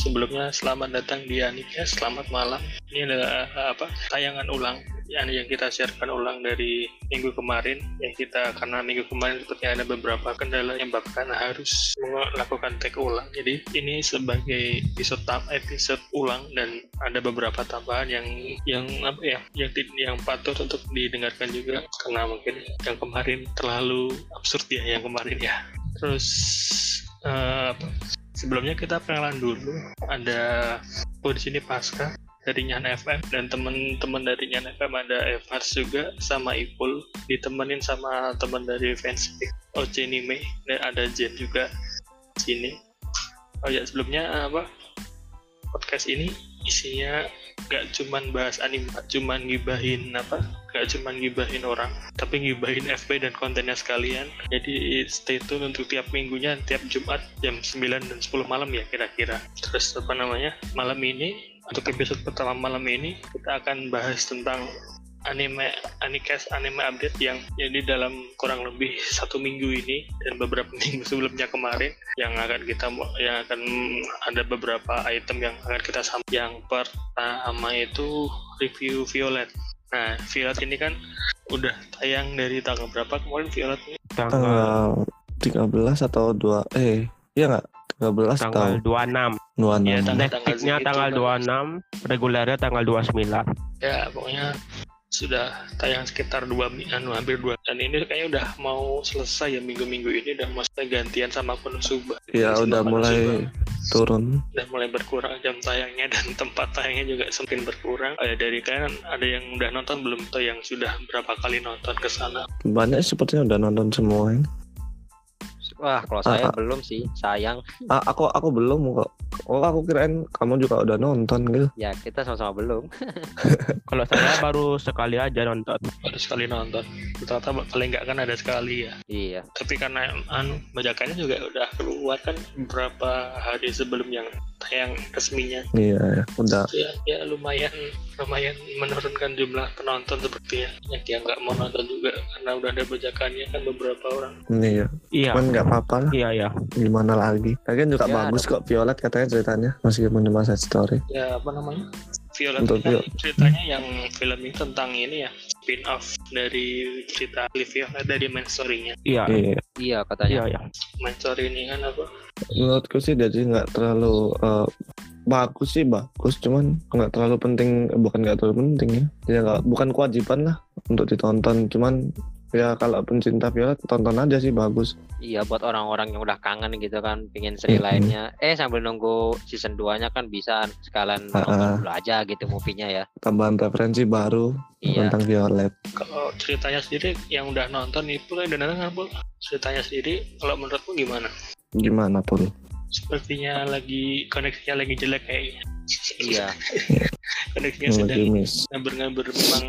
sebelumnya selamat datang di Anikes, selamat malam. Ini adalah eh, apa tayangan ulang yang yang kita siarkan ulang dari minggu kemarin yang kita karena minggu kemarin sepertinya ada beberapa kendala yang menyebabkan harus melakukan take ulang jadi ini sebagai episode tam episode ulang dan ada beberapa tambahan yang yang apa ya yang yang patut untuk didengarkan juga karena mungkin yang kemarin terlalu absurd ya yang kemarin ya terus uh, sebelumnya kita perkenalan dulu. Ada aku di sini Pasca dari Nyan FM dan teman-teman dari Nyan FM ada Evars juga sama Ipul. Ditemenin sama teman dari fans OC Anime. Dan ada Jen juga sini. Oh ya sebelumnya apa podcast ini isinya gak cuman bahas anime cuman ngibahin apa gak cuman ngibahin orang tapi ngibahin FB dan kontennya sekalian. Jadi stay tune untuk tiap minggunya tiap Jumat jam 9 dan 10 malam ya kira-kira. Terus apa namanya malam ini untuk episode pertama malam ini kita akan bahas tentang anime Anikes anime update yang jadi dalam kurang lebih satu minggu ini dan beberapa minggu sebelumnya kemarin yang akan kita yang akan ada beberapa item yang akan kita sampaikan yang pertama itu review Violet. Nah Violet ini kan udah tayang dari tanggal berapa kemarin Violet ini? tanggal 13 atau 2 eh iya nggak? 13 tanggal tahun. 26 26 Ya, tanggal- Netflixnya tanggal kan. 26 regulernya tanggal 29 ya pokoknya sudah tayang sekitar dua anu hampir dua. Dan ini kayaknya udah mau selesai ya minggu-minggu ini udah mau selesai gantian sama Konosuba ya Sama udah mulai Konosuba. turun. Udah mulai berkurang jam tayangnya dan tempat tayangnya juga semakin berkurang. Ya dari kalian ada yang udah nonton belum? Atau yang sudah berapa kali nonton ke sana? Banyak sepertinya udah nonton semua ini. Wah, kalau saya Ah, ah. belum sih, sayang. ah, aku aku belum kok oh aku kirain kamu juga udah nonton gitu Ya, kita sama-sama belum. kalau saya baru sekali aja nonton baru sekali nonton ternyata paling nggak kan ada sekali ya Iya. tapi karena anu bajakannya juga udah keluar kan beberapa hari sebelum yang tayang resminya. Iya ya, udah. Ya, ya lumayan lumayan menurunkan jumlah penonton sepertinya yang yang nggak mau nonton juga karena udah ada bajakannya kan beberapa orang. Ini ya. Iya. Cuman nggak apa-apa lah. Iya ya gimana lagi? Lagian juga Ya, bagus kok Violet katanya ceritanya meskipun cuma side story. Ya apa namanya Violet Untuk kan ceritanya yang film ini tentang ini ya spin off dari cerita Violet dari main story-nya. Iya. Iya Iya, katanya. iya ya main story ini kan apa? Menurutku sih jadi nggak terlalu eh, bagus sih bagus. Cuman nggak terlalu penting eh, bukan nggak terlalu penting ya. Ya nggak bukan kewajiban lah untuk ditonton. Cuman ya kalau pencinta Violet tonton aja sih bagus Iya, buat orang-orang yang udah kangen gitu kan, pingin seri Mm-mm. lainnya. Eh, sambil nunggu season 2-nya kan bisa sekalian ah. nonton dulu aja gitu movie-nya ya. tambahan referensi baru Iya. tentang Violet kalau ceritanya sendiri yang udah nonton itu udah nonton kan Bu? ceritanya sendiri kalau menurutmu gimana gimana pun sepertinya lagi koneksinya lagi jelek kayaknya Iya. koneksinya lagi sedang miss ngabur-ngabur memang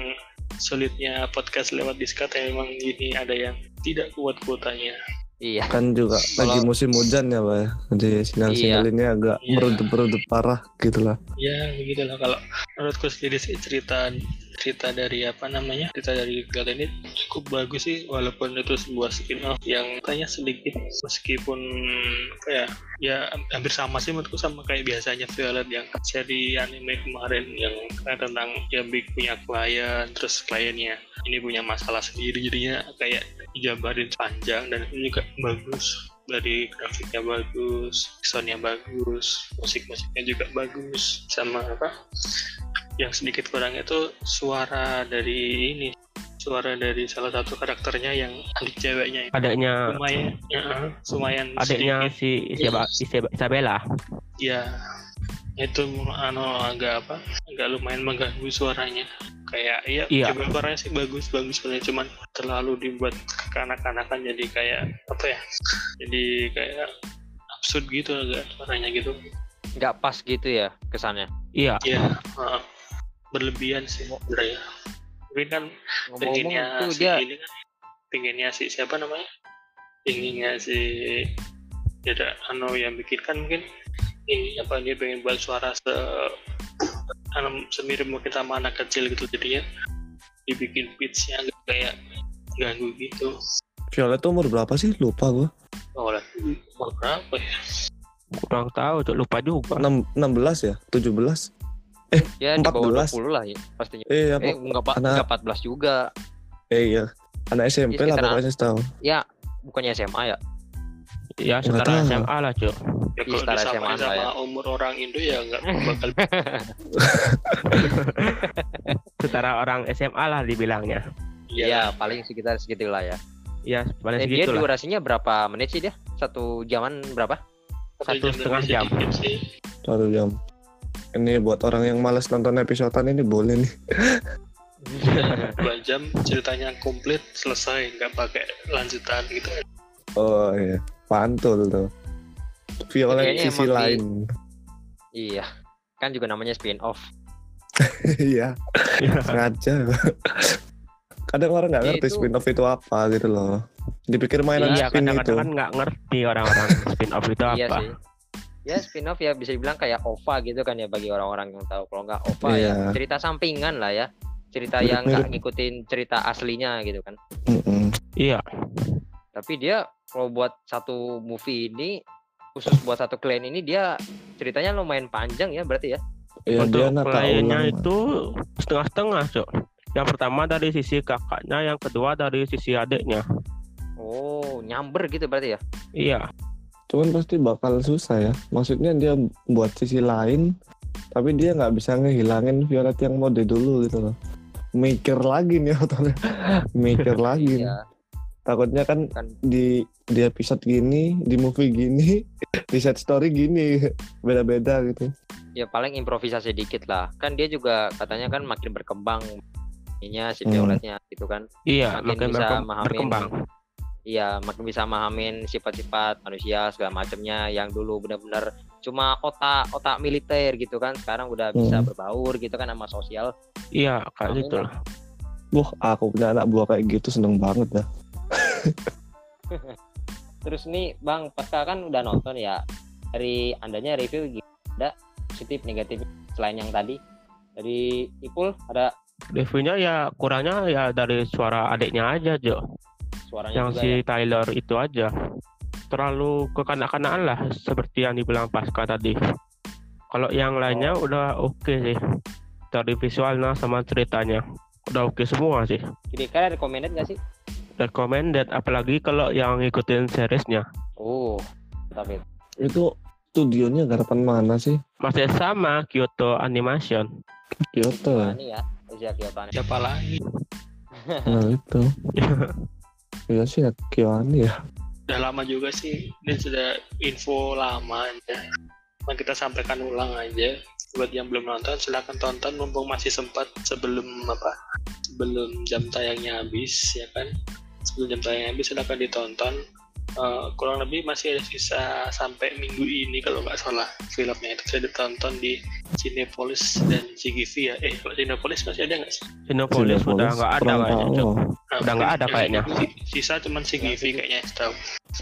sulitnya podcast lewat Discord ya memang ini ada yang tidak kuat kuotanya. Iya. kan juga Kalau- lagi musim hujan ya pak ya. Jadi sinyal-sinyal ini agak Iya. meredup-meredup parah gitu lah ya begitulah. Kalau menurutku sendiri sih cerita cerita dari apa namanya cerita dari Violet ini cukup bagus sih walaupun itu sebuah spin off yang tanya sedikit meskipun apa ya ya hampir sama sih menurutku sama kayak biasanya Violet yang seri anime kemarin yang tentang ya Big punya klien terus kliennya ini punya masalah sendiri jadinya kayak digambarin panjang dan itu juga bagus dari grafiknya bagus, soundnya bagus, musik-musiknya juga bagus, sama apa? Yang sedikit kurang itu suara dari ini, suara dari salah satu karakternya yang adik ceweknya itu adanya lumayan, ya, lumayan adiknya sedikit, si siapa Isab- Isabella ya itu anu agak apa? Agak lumayan mengganggu suaranya. Kayak iya, Iya. coba suaranya sih bagus bagus sebenarnya cuman terlalu dibuat kekanak-kanakan jadi kayak apa ya? Jadi kayak absurd gitu agak suaranya gitu. Nggak pas gitu ya kesannya. iya Ya, heeh. Berlebihan sih. Sebenarnya. Mungkin kan pengennya tuh si dia ini kan pengennya si siapa namanya? Pengennya si ya ada anu yang bikin kan mungkin ini apa dia pengen buat suara se anu, semirip mungkin sama anak kecil gitu jadinya dibikin pitchnya agak kayak ganggu gitu. Violet tuh umur berapa sih? Lupa gua. Oh lah umur berapa ya? Kurang tahu cok lupa juga. Enam- 16 ya? 17 Ya di bawah 14. 20 lah ya pastinya. eh Eh apa enggak, pa- Anak- enggak 14 juga. eh iya anak SMP Iya, lah pokoknya setahu Ya bukannya SMA ya. ya setara. SMA lah cok Ya kalau Setara SMA sama lah ya. umur orang Indo ya nggak bakal setara orang SMA lah dibilangnya Iya. Iya, paling sekitar segitulah ya. ya paling Eh, dia segitu lah durasinya berapa menit sih dia? Satu jaman berapa? Satu setengah lebih jam. sedikit sih. satu jam ini buat orang yang malas nonton episodean ini boleh nih. Dua jam ceritanya komplit selesai nggak pakai lanjutan gitu. Oh iya. Pantul tuh. Violet Kayaknya sisi di- lain. Iya. Kan juga namanya spin off. iya. Sengaja. Kadang orang nggak ngerti itu- spin off itu apa gitu loh. Dipikir mainan iya spin itu. kadang-kadang kan nggak ngerti orang-orang spin off itu Iya apa. sih. Ya spin off ya bisa dibilang kayak OVA gitu kan ya bagi orang-orang yang tahu. Kalau nggak OVA Iya. ya cerita sampingan lah ya. Cerita yang Mirip-mirip. nggak ngikutin cerita aslinya gitu kan. Iya Tapi dia kalau buat satu movie ini khusus buat satu klien ini dia ceritanya lumayan panjang ya berarti ya. Iya, untuk kliennya itu setengah-setengah cok yang pertama dari sisi kakaknya yang kedua dari sisi adiknya Oh, nyamber gitu berarti ya. iya cuman pasti bakal susah ya maksudnya dia buat sisi lain tapi dia nggak bisa ngehilangin Violet yang mode dulu gitu loh mikir lagi nih otaknya mikir lagi nih. Iya. takutnya kan Kan. di di episode gini di movie gini di set story gini beda-beda gitu Ya paling improvisasi dikit lah. Kan dia juga katanya kan makin berkembang ininya si Hmm. Violetnya gitu kan. iya Makin makin bisa berkembang Iya, makin bisa mahamin sifat-sifat manusia segala macamnya yang dulu benar-benar cuma otak otak militer gitu kan, sekarang udah bisa Hmm. berbaur gitu kan sama sosial. iya kayak Amin gitu lah. lah Wah, aku punya anak buah kayak gitu seneng banget dah. Terus nih Bang Pasca kan udah nonton ya. Dari andanya review ada positif negatif selain yang tadi. Dari Ipul ada reviewnya ya kurangnya ya dari suara adiknya aja Jo suaranya yang juga si ya. Tyler itu aja terlalu kekanak-kanakan lah seperti yang dibilang Pasca tadi kalau yang lainnya Oh. udah oke sih dari visualnya sama ceritanya udah oke semua sih Kira-kira recommended gak sih? recommended apalagi kalau yang ngikutin seriesnya Oh, tapi Itu studionya garapan mana sih? masih sama Kyoto Animation Kyoto. ya? ini ya, Kyoto siapa lagi Nah itu. Iya sih ya Kyoani ya. udah lama juga sih ini sudah info lama aja. Cuma kita sampaikan ulang aja. Buat yang belum nonton silahkan tonton mumpung masih sempat sebelum apa sebelum jam tayangnya habis ya kan? Sebelum jam tayangnya habis silahkan ditonton Eh, kurang lebih masih ada sisa sampai minggu ini kalau nggak salah filmnya itu. Saya ditonton di Cinepolis dan CGV ya. Eh kalau Cinepolis masih ada nggak sih? Sinopolis Cinepolis udah nggak ada kayaknya. Nah, Udah nggak ada kayaknya. si- sisa cuman CGV kayaknya setahu.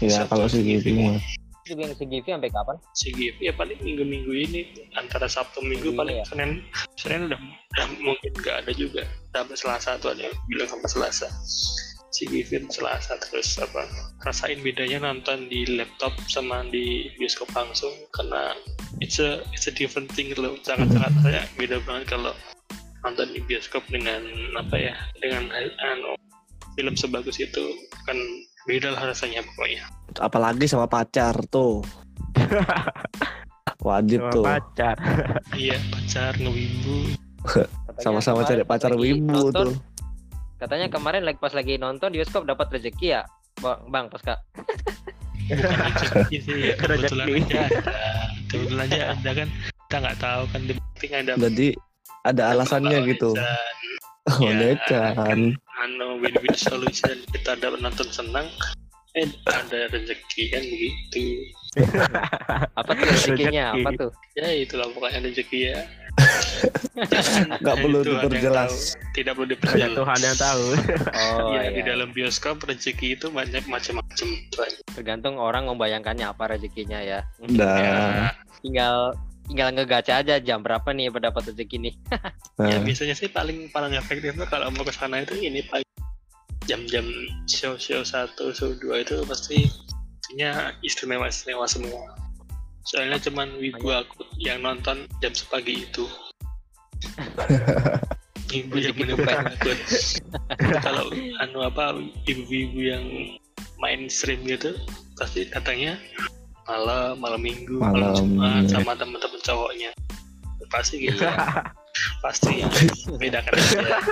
Iya kalau sih gitu mah. CGV sampai kapan? CGV ya paling minggu-minggu ini. Antara Sabtu Minggu Minggu paling ya? Senin. Senin udah, udah mungkin nggak ada juga. Sampai Selasa tuh ada bilang sampai Selasa CGV Selasa terus apa rasain bedanya nonton di laptop sama di bioskop langsung karena it's a it's a different thing loh sangat-sangat saya beda banget kalau nonton di bioskop dengan apa ya dengan anu film sebagus itu kan beda lah rasanya pokoknya Apalagi sama pacar tuh. Wajib sama tuh. pacar iya pacar Katanya Sama-sama cari pacar wibu tuh. Katanya kemarin like pas lagi nonton di bioskop dapat rezeki ya, Bang, bang Pasca. rezeki sih kebetulan aja ada kebetulan aja ada kan kita nggak tahu kan di penting ada Jadi ada alasannya gitu. Oh, Ya. Necan. anu win-win solution kita ada nonton senang eh ada rezeki kan begitu Apa tuh rezekinya? Rezeki. Apa tuh? ya itulah pokoknya rezeki ya Nggak perlu diperjelas. tahu. tidak perlu hanya diperjelas Tuhan yang tahu Oh ya, iya. di dalam bioskop rezeki itu banyak macam-macam. Tergantung orang membayangkannya apa rezekinya ya. Dah. ya, Tinggal tinggal ngegaca aja jam berapa nih dapat rezeki nih. ya Nah, biasanya sih paling paling efektif tuh kalau mau ke sana itu ini paling jam-jam show show satu show dua itu pasti nya istimewa istimewa semua soalnya cuman wibu aku yang nonton jam sepagi itu. Ibu yang takut kalau anu apa ibu-ibu yang main stream gitu pasti datangnya malam malam minggu malam, Malam, jumat iya. sama temen-temen cowoknya. Pasti gitu. Pasti bedakan aja.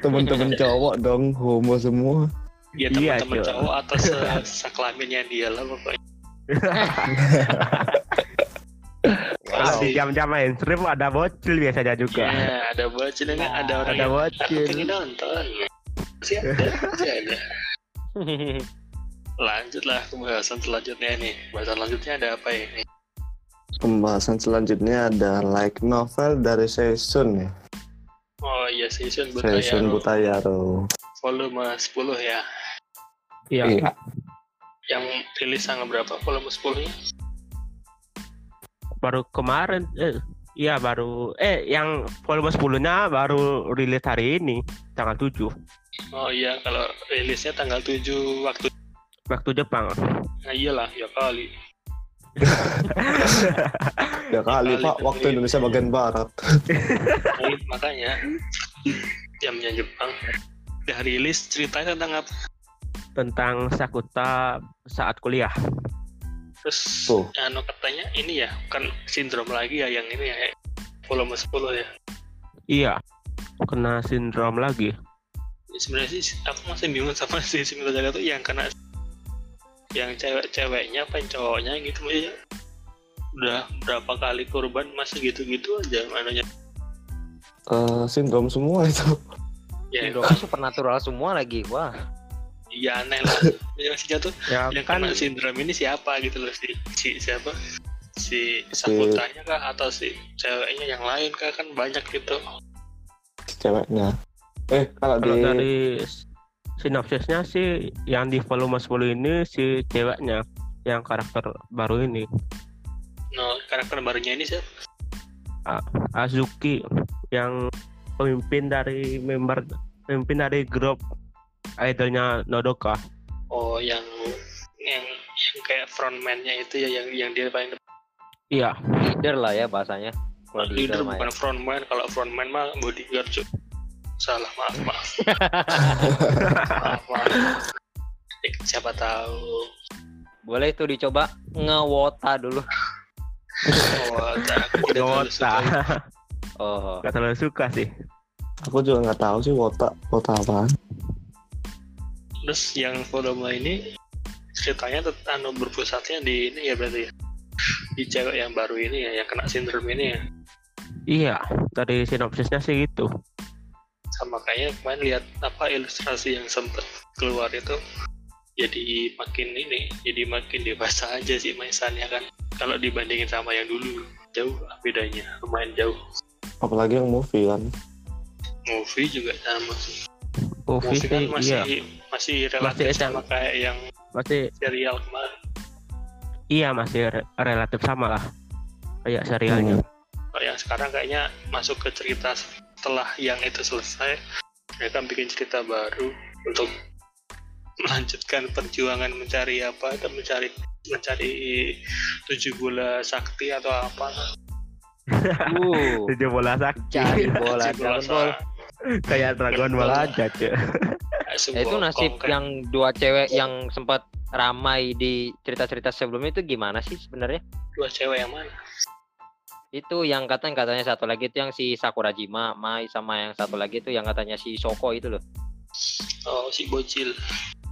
Temen-temen cowok dong homo semua. Ya Iya, teman-teman Cok. cowok. atau se sekelaminnya dia lah pokoknya Kalau Pasti. di jam-jam mainstream ada bocil biasanya juga. Ya, ada bocil ini ada orang Ada yang bocil. pengen nonton masih ada lanjutlah pembahasan selanjutnya nih pembahasan selanjutnya ada apa ini pembahasan selanjutnya ada like novel dari Season ya oh iya season Season Butayaro Butayaro volume 10 ya Iya. Iya. Yang rilis tanggal berapa? Volume 10 nya Baru kemarin eh iya baru eh yang volume 10-nya baru rilis hari ini tanggal 7 oh iya kalau rilisnya tanggal 7 waktu waktu Jepang. nah iyalah ya kali. Ya kali Kali pak itu waktu. Indonesia bagian barat. Nah, makanya jamnya Jepang. Udah rilis ceritanya tentang apa tentang Sakuta saat kuliah. terus Tuh. anu katanya ini ya kan sindrom lagi ya yang ini ya volume 10 ya Iya. Kena sindrom lagi. sebenarnya sih aku masih bingung sama si Simila Jaga tuh yang kena yang cewek-ceweknya apa yang cowoknya gitu ya udah berapa kali korban masih gitu-gitu aja mananya Eh, sindrom semua itu ya Sindromnya supernatural semua lagi. Wah. Iya aneh lah. Ya, maksudnya tuh Ya yang kan kena sindrom ini siapa gitu loh si, si siapa? Si sakutanya kah atau si ceweknya yang lain kah kan banyak gitu. Ceweknya. Eh kalau kalau di dari sinopsisnya sih yang di volume 10 ini si ceweknya yang karakter baru ini. No karakter barunya ini siapa? Azuki yang pemimpin dari member pemimpin dari grup idolnya Nodoka. oh yang yang yang kayak frontman-nya itu ya yang yang dia paling Iya, Leader lah ya bahasanya. Kalau leader ya. bukan frontman kalau frontman mah bodyguard cuy salah maaf maaf maaf, maaf. Eh, siapa tahu Boleh tuh dicoba ngewota dulu. oh, Dota. suka Oh. Gak terlalu suka sih. aku juga nggak tahu sih wota wota apaan terus yang volume ini ceritanya tentang anu, berpusatnya di ini ya berarti ya? Di cewek yang baru ini ya yang kena sindrom ini ya? Iya, dari sinopsisnya sih gitu. sama kayaknya kemarin lihat apa ilustrasi yang sempet keluar itu jadi makin ini jadi makin dewasa aja sih mainannya kan. Kalau dibandingin sama yang dulu jauh lah bedanya lumayan jauh. Apalagi yang movie kan. Movie juga sama sih Movie kan sih, masih iya, masih relatif Masih sama kayak yang masih serial kemarin. Iya masih re- relatif sama lah. Kayak serialnya. Hmm. kalau yang sekarang kayaknya masuk ke cerita setelah yang itu selesai mereka bikin cerita baru untuk melanjutkan perjuangan mencari apa atau mencari mencari tujuh bola sakti atau apa. Uh, Tujuh bola sakti. Cari bola bola Dragon Ball. Kayak Dragon Ball aja cuy. Eh, sebuah itu nasib konkret. yang dua cewek yang sempat ramai di cerita-cerita sebelumnya itu gimana sih sebenarnya? dua cewek yang mana Itu yang katanya katanya satu lagi itu yang si Sakurajima, Mai sama yang satu lagi itu yang katanya si Soko itu loh. oh si bocil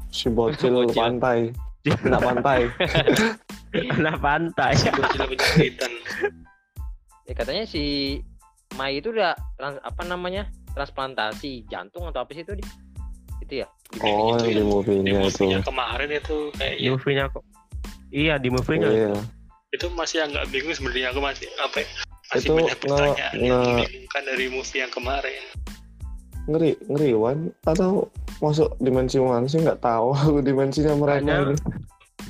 si bocil Bocil. pantai nggak pantai Anak pantai. si bocil penyakitan Ya, katanya si Mai itu udah apa namanya? Transplantasi jantung atau apa sih itu di itu ya? Oh Itu yang di yang- di movie-nya itu movie-nya kemarin itu Di kayaknya movie-nya kok. Iya di movie-nya. iya. Itu masih agak bingung sebenarnya aku masih apa ya, masih Itu banyak nge- pertanyaan yang nge- membingungkan dari movie yang kemarin. Ngeri ngeri wan atau masuk dimensi mana sih nggak tahu aku dimensinya mereka Kayaknya- ini.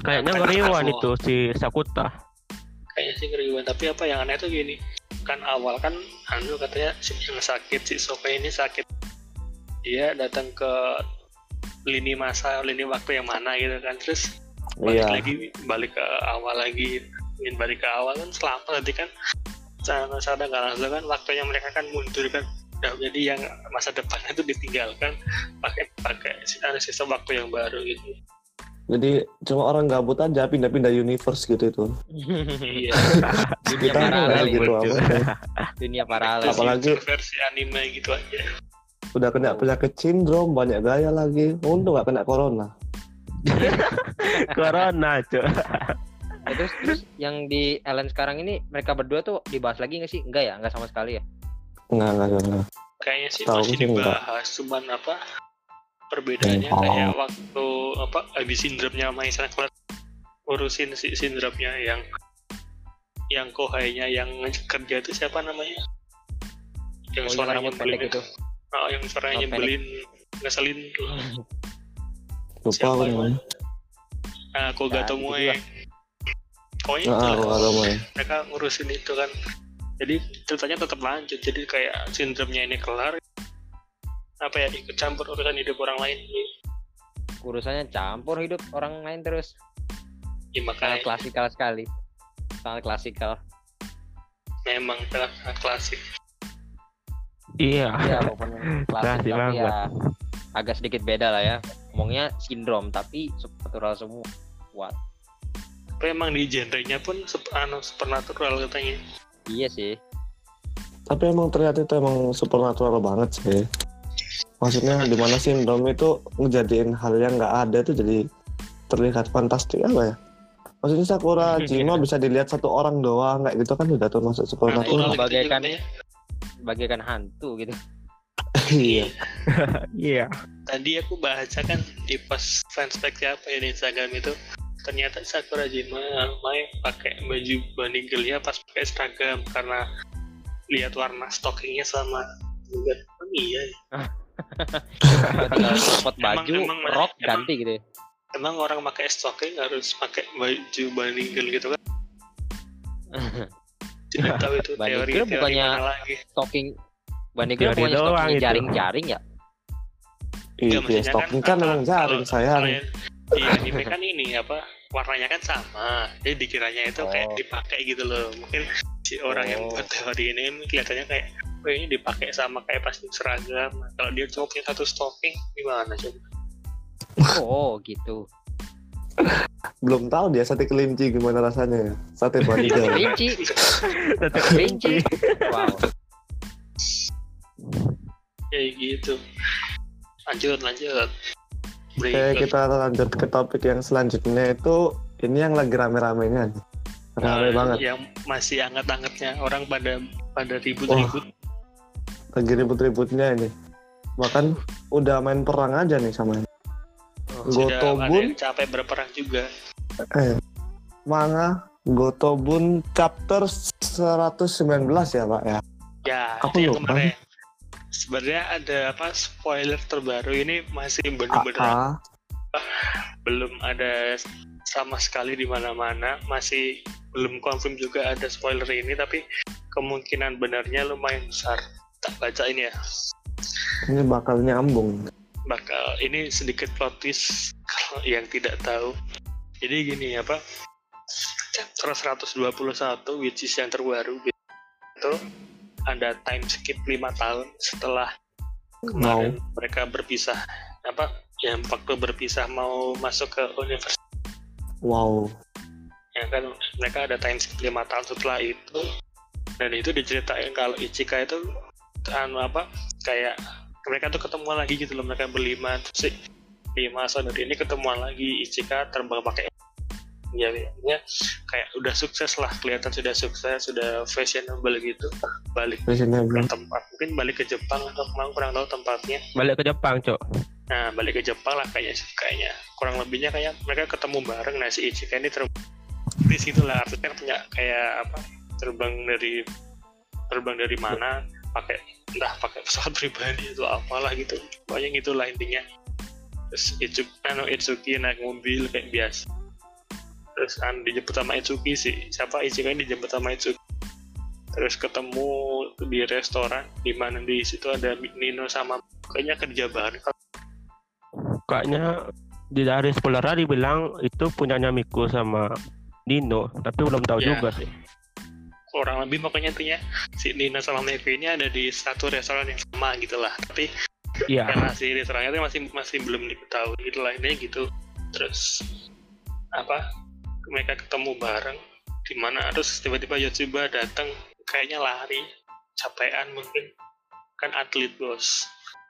Kayaknya ngeriwan itu si Sakuta. kayaknya sih ngeriwan tapi apa yang aneh tuh gini kan awal kan anu katanya si yang sakit si Soka ini sakit. Dia datang ke lini masa lini waktu yang mana gitu kan. Terus balik iya. lagi balik ke awal lagi. Ingin balik ke awal kan selama nanti kan. Sana sana nggak langsung kan waktunya mereka kan mundur kan. Nah, jadi yang masa depannya itu ditinggalkan pakai pakai ada sistem waktu yang baru gitu Jadi cuma orang gabut aja pindah-pindah universe gitu itu. iya dunia paralel gitu apa. dunia paralel Apalagi- versi anime gitu aja Udah kena penyakit sindrom, banyak gaya lagi. Untung nggak kena corona. Corona, Cuk. Ya, terus terus yang di Ellen sekarang ini mereka berdua tuh dibahas lagi nggak sih enggak ya enggak sama sekali ya Enggak, enggak, enggak. kayaknya sih Tahu masih sih enggak. dibahas cuman apa perbedaannya Oh. kayak waktu apa habis sindromnya sama Isra kelar urusin si sindromnya yang yang kohainya yang kerja itu siapa namanya? Yang oh, pendek nyebelin itu. Oh, yang suaranya Rambut nyebelin ngeselin. Lupa yang namanya. nah Ya, gitu Moe. lah. pokoknya Ah, aku nggak tahu Moe. mereka ngurusin itu kan. Jadi ceritanya tetap lanjut. Jadi kayak sindromnya ini kelar apa ya ikut campur urusan hidup orang lain. Urusannya campur hidup orang lain terus. Ya, sangat makanya klasikal sekali. Sangat klasikal. Memang sangat klasik. Iya. ya walaupun klasik tapi banget. ya agak sedikit beda lah ya. Ngomongnya sindrom tapi supernatural semua. Kuat. Tapi emang di genrenya pun sup- anu supernatural katanya. Iya sih. Tapi emang ternyata itu emang supernatural banget sih. Maksudnya di mana sindrom itu ngejadiin hal yang nggak ada tuh jadi terlihat fantastik apa ya? Maksudnya Sakura Jima bisa dilihat satu orang doang kayak gitu kan udah termasuk supernatural. gitu bagaikan- juga ya. bagaikan hantu gitu Iya. Iya. tadi aku baca kan di pas fanspage apa ya di Instagram itu ternyata Sakura Jima main pakai baju bunny girl-nya pas pakai seragam karena lihat warna stockingnya sama juga oh, iya ya. Tinggal copot Emang- baju emang- rok emang- ganti gitu ya. emang orang pakai stocking harus pakai baju girl gitu kan tidak tahu itu teori teori bukannya- mana lagi stocking punya doang stocking jaring-jaring ya Iya, maksudnya stocking kan apa, emang jaring kalau- sayang. kalau yang di anime kan ini apa warnanya kan sama jadi dikiranya itu kayak Oh. dipakai gitu loh mungkin si orang yang Oh. buat teori ini kelihatannya kayak oh ini dipakai sama kayak pas seragam kalau dia cuma punya satu stocking gimana coba oh gitu Belum tahu dia sate kelinci gimana rasanya ya. Sate girl. kelinci Tetap kelinci wow kayak gitu lanjut lanjut Oke, Break. kita lanjut ke topik yang selanjutnya itu ini yang lagi rame-ramenya. Rame Nah, banget. yang masih anget-angetnya orang pada pada ribut-ribut Lagi ribut-ributnya ini. Bahkan udah main perang aja nih sama ini. ada Gotobun capek berperang juga eh, manga Gotobun chapter 119 ya, Pak ya. Ya, Aku itu lupa. kemarin. Sebenarnya ada apa spoiler terbaru ini masih bener-bener AA. belum ada sama sekali di mana-mana, masih belum confirm juga ada spoiler ini, tapi kemungkinan benarnya lumayan besar. Tak baca ini ya, Ini bakal nyambung. bakal ini sedikit plot twist kalau yang tidak tahu. Jadi gini apa? Chapter 121 which is yang terbaru itu ada time skip 5 tahun setelah kemarin mereka berpisah apa yang waktu berpisah mau masuk ke universitas Wow. ya kan mereka ada time skip lima tahun setelah itu dan itu diceritain kalau Ichika itu anu apa kayak mereka tuh ketemu lagi gitu loh mereka berlima. Terus si lima saudara ini ketemuan lagi Ichika terbang pakai ya ya kayak udah sukses lah kelihatan sudah sukses sudah fashionable gitu. Balik Biasanya ke tempat mungkin balik ke Jepang atau ke mana kurang tahu tempatnya. Balik ke Jepang, Cok. Nah, balik ke Jepang lah kayaknya kayaknya. Kurang lebihnya kayak mereka ketemu bareng nah si Ichika ini terbang di situ lah artinya punya kayak apa terbang dari terbang dari mana pakai entah pakai pesawat pribadi atau apalah gitu. Pokoknya gitulah intinya. Terus Itsuki, anu, Itsuki naik mobil kayak biasa. Terus kan dijemput sama Itsuki sih. Siapa? Ichika ini dijemput sama Itsuki. Terus ketemu di restoran di mana di situ ada Nino sama kayaknya kerja bareng. Kayaknya di dari spoilernya dibilang itu punyanya Miku sama Nino, tapi belum tahu Ya. juga sih. Kurang lebih pokoknya intinya si Nina sama Mevi ini ada di satu restoran yang sama gitu lah tapi Iya. karena si restorannya itu masih masih belum diketahui gitu lah intinya gitu terus apa mereka ketemu bareng di mana terus tiba-tiba Yotsuba datang kayaknya lari capean mungkin kan atlet bos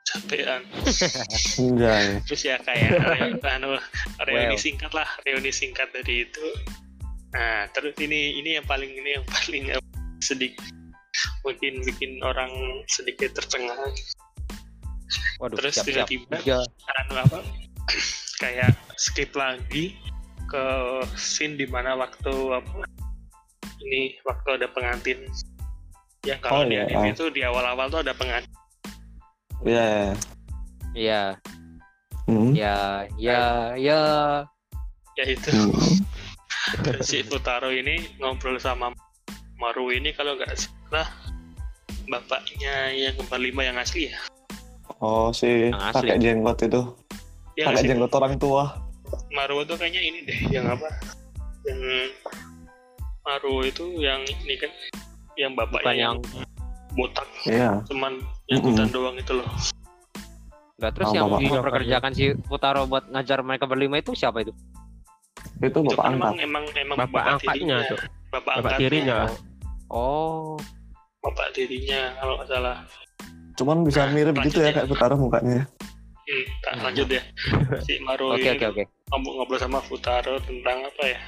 capean Enggak. terus ya kayak anu, reuni Well. singkat lah reuni singkat dari itu nah terus ini ini yang paling ini yang paling sedikit mungkin bikin orang sedikit tercengang Waduh, Terus tiba-tiba- anu apa kayak skip lagi ke scene di mana waktu apa ini waktu ada pengantin yang kalau Oh, di iya. anime Oh. itu di awal-awal tuh ada pengantin Iya. Iya, Hmm. ya, ya, ya. ya itu Hmm. si Futaro ini ngobrol sama Maru ini kalau nggak salah bapaknya yang kembar lima yang asli ya Oh si Yang asli. pakai jenggot itu, yang pakai asli jenggot orang tua. Maru itu kayaknya ini deh yang apa yang Maru itu yang ini kan yang bapaknya yang botak Iya. cuman yang Mm-mm. hutan doang itu loh Enggak terus Oh, yang memperkerjakan si Futaro buat ngajar mereka berlima itu siapa itu? Itu itu bapak kan emang angkat. emang emang Bapak angkatnya tuh. bapak, Bapak tirinya. Oh, bapak tirinya kalau nggak salah Cuman bisa Nah, mirip gitu ya lanjut ya. kayak Futaro mukanya. hmm, tak lanjut ya si Maru oke ini oke oke. ngobrol-ngobrol sama Futaro tentang apa ya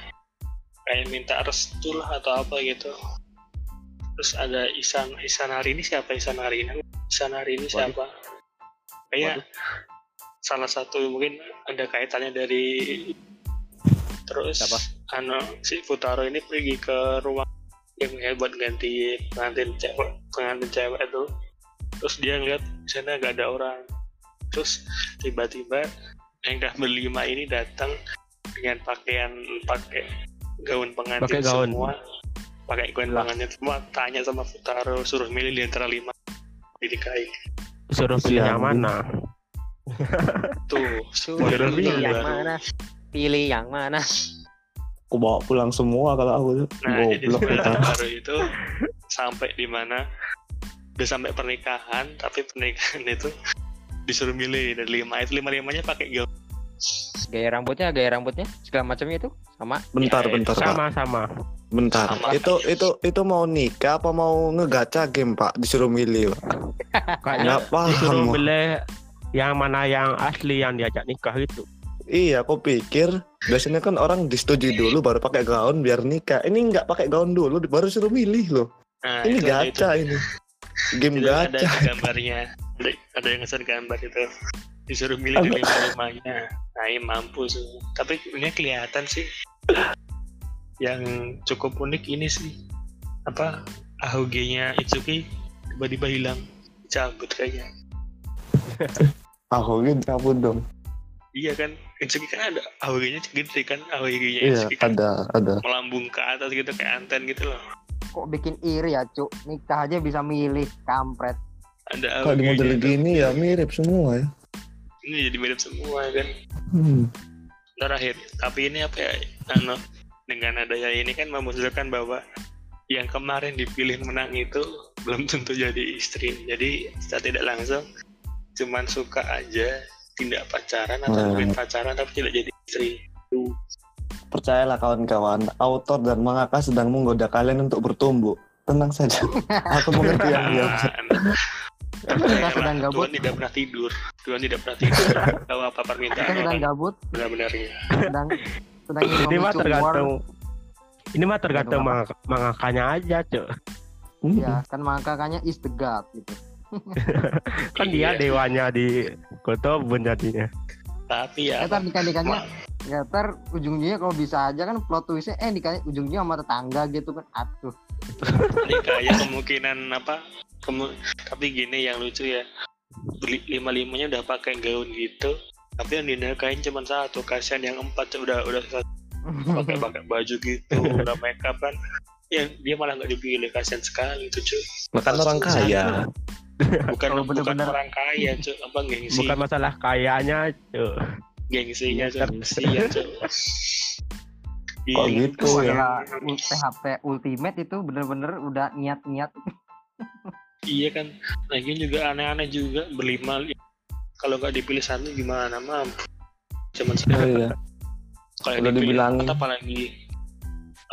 kayak minta restu lah atau apa gitu terus ada Isan Isanari ini siapa Isanari ini Isanari ini Waduh. siapa kayak salah satu mungkin ada kaitannya dari terus Siapa? anu si Futaro ini pergi ke ruang yang buat ganti pengantin cewek pengantin cewek itu terus dia ngeliat di sana nggak ada orang terus tiba-tiba yang dah berlima ini datang dengan pakaian pakai gaun pengantin Pakai gaun. semua pakai gaun pengantin semua tanya sama Futaro suruh milih di antara lima dinikahi Suruh pilih yang mana? tuh Suruh pilih yang mana? Pilih yang mana? Aku bawa pulang semua kalau aku tuh. Nah, jadi kita. baru itu sampai di mana udah sampai pernikahan, tapi pernikahan itu disuruh milih dari lima itu lima limanya pakai gaun. Gaya rambutnya, gaya rambutnya, segala macamnya itu sama. Bentar, Ya, bentar, Pak. Sama-sama. Bentar. Sama. Itu itu itu mau nikah apa mau ngegaca game, Pak? Disuruh milih, Pak. Nggak paham. disuruh Pak. pilih yang mana yang asli yang diajak nikah itu. Iya, aku pikir biasanya kan orang disetujui dulu baru pakai gaun biar nikah. Ini nggak pakai gaun dulu, baru suruh milih loh. Nah, Ini itu. gacha ini. Game Itu ada gacha. gambarnya. Ada, ada yang ngeser gambar itu. Disuruh milih dari lima limanya. Nah, ini mampus. Tapi ini kelihatan sih. Yang cukup unik ini sih. Apa Ahoge-nya Itsuki tiba-tiba hilang. Cabut kayaknya. Gitu cabut dong. Iya kan, Itsuki kan ada AOG-nya gede kan, AOG-nya Iya, Itsuki kan ada, ada. melambung ke atas gitu kayak anten gitu loh. Kok bikin iri ya, Cuk? Nikah aja bisa milih, kampret. Ada Kalau di model tuh. gini ya mirip semua ya. Ini jadi mirip semua kan. Hmm. Terakhir, tapi ini apa ya, anu, dengan adanya ini kan memunculkan bahwa yang kemarin dipilih menang itu belum tentu jadi istri. Jadi secara tidak langsung cuman suka aja, tidak pacaran atau Hmm. mungkin pacaran tapi tidak jadi istri. Percayalah kawan-kawan, autor dan mangaka sedang menggoda kalian untuk bertumbuh. Tenang saja. Aku mengerti yang dia. Sedang Tuhan gabut. tidak pernah tidur. Tuhan tidak pernah tidur. Tahu apa permintaan Kita sedang gabut, benar-benarnya. sedang sedang Ini mah tergantung ini mah tergantung mangak- mangakanya aja, Cuk. Hmm. Ya, kan makanya is the god gitu. Kan Iya. dia dewanya di Kotobun jadinya. Tapi ya, Eh, ntar nikah-nikahnya, Ma- ya ntar ujung-ujungnya kalau bisa aja kan plot twistnya, eh nikahnya ujungnya sama tetangga gitu kan. Aduh. ini kayak kemungkinan apa? Kemu- tapi gini yang lucu ya, lima limanya udah pakai gaun gitu, tapi yang dinikahin cuma satu. Kasihan yang empat udah udah pakai pakai baju gitu, udah makeup kan. Ya, dia malah nggak dipilih, kasihan sekali tuh cuy. Makan orang kaya. Bukan Kalau bukan bener-bener- orang kaya cuy, apa gengsi, Bukan masalah kayanya, Cuk. gengsinya Iya, cuy, kasihan cuy. Kok Gila. gitu itu ya? PHP Ultimate itu bener-bener udah niat-niat Iya kan, lagian juga aneh-aneh juga berlima. Kalau nggak dipilih satu gimana mampu. Cuman Oh, sekarang iya. kalau Udah dipilih empat apalagi.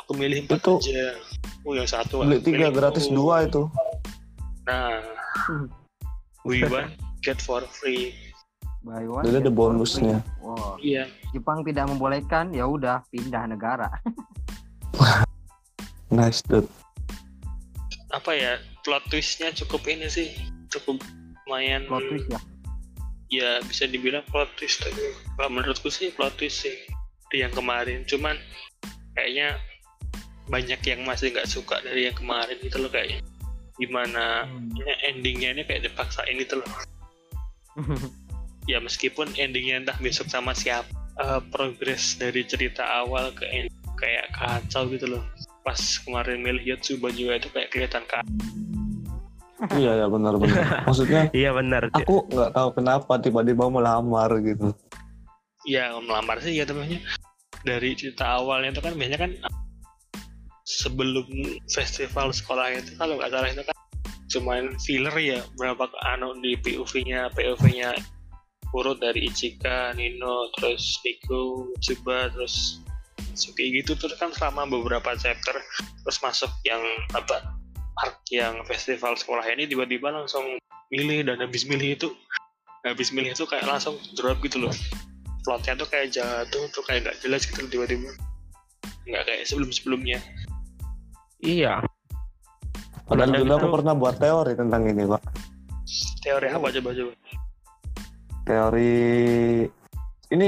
Aku milih empat Itu aja. Oh yang satu. Beli tiga gratis dua itu. Nah, we want get for free. Buy one, Jadi ada bonusnya. Wow. Iya, Jepang tidak membolehkan ya udah pindah negara Nice dude. apa ya plot twistnya cukup ini sih, cukup lumayan. plot twist ya Ya bisa dibilang plot twist tapi kalau menurutku sih plot twist sih di yang kemarin. Cuman kayaknya banyak yang masih nggak suka dari yang kemarin gitu loh kayaknya. Gimana ya, endingnya ini kayak dipaksa ini tuh loh. ya meskipun endingnya entah besok sama siapa eh, progres dari cerita awal ke end kayak kacau gitu loh pas kemarin milih Yotsuba juga itu kayak kelihatan kacau Iya ya benar-benar. Maksudnya Iya benar. Aku nggak tahu kenapa tiba-tiba melamar gitu. ya melamar sih ya temannya dari cerita awalnya itu kan biasanya kan sebelum festival sekolah itu kalau nggak salah itu kan cuman filler ya berapa anu di POV-nya POV-nya urut dari Ichika, Nino, terus Miku, Tsuba, terus Suki gitu terus kan selama beberapa chapter terus masuk yang apa arc yang festival sekolah ini tiba-tiba langsung milih dan habis milih itu habis milih itu kayak langsung drop gitu loh. Plotnya tuh kayak jatuh tuh kayak nggak jelas gitu tiba-tiba. Nggak kayak sebelum-sebelumnya Iya. Padahal dulu aku pernah buat teori tentang ini pak. teori apa coba coba? Teori ini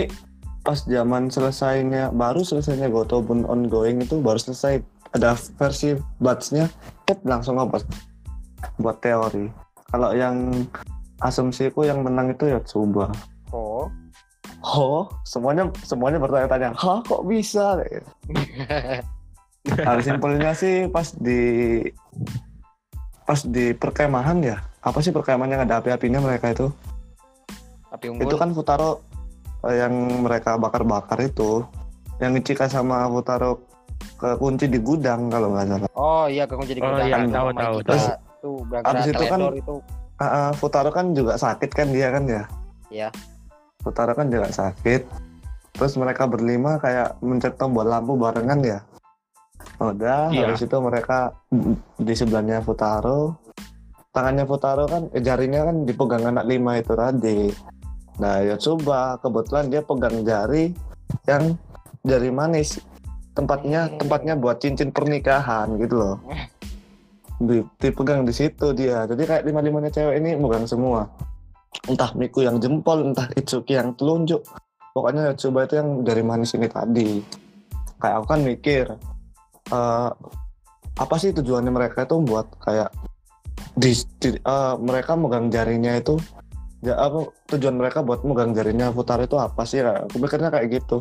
pas zaman selesainya baru selesainya Gotobun ongoing itu baru selesai. Ada versi batchnya tet langsung apa? Buat teori. Kalau yang asumsiku yang menang itu ya Tsuba. Oh. oh semuanya semuanya bertanya-tanya hah kok bisa Hal simpelnya sih pas di pas di perkemahan ya apa sih perkemahan yang ada api-apinya mereka itu Api unggul. itu kan Futaro eh, yang mereka bakar-bakar itu yang Ichika sama Futaro ke kunci di gudang kalau nggak salah Oh iya kekunci di Oh, gudang. iya, Sama tahu, tahu, tahu. Tuh gara-gara Abis itu kan- itu. Ah, Futaro kan juga sakit kan dia kan ya Iya. Futaro kan juga sakit terus mereka berlima kayak mencet tombol lampu barengan ya udah Iya. habis itu mereka di sebelahnya Futaro. Tangannya Futaro kan eh, jarinya kan dipegang anak lima itu tadi nah ya coba kebetulan dia pegang jari yang jari manis. Tempatnya tempatnya buat cincin pernikahan gitu loh. Di, dipegang di situ dia. Jadi kayak lima limanya cewek ini megang semua. Entah Miku yang jempol entah Itsuki yang telunjuk. Pokoknya coba itu yang jari manis ini tadi. Kayak aku kan mikir eh, apa sih tujuannya mereka itu buat kayak di, di- eh, mereka megang jarinya itu ya apa tujuan mereka buat megang jarinya Futaro itu apa sih? Kayak- aku pikirnya kayak gitu.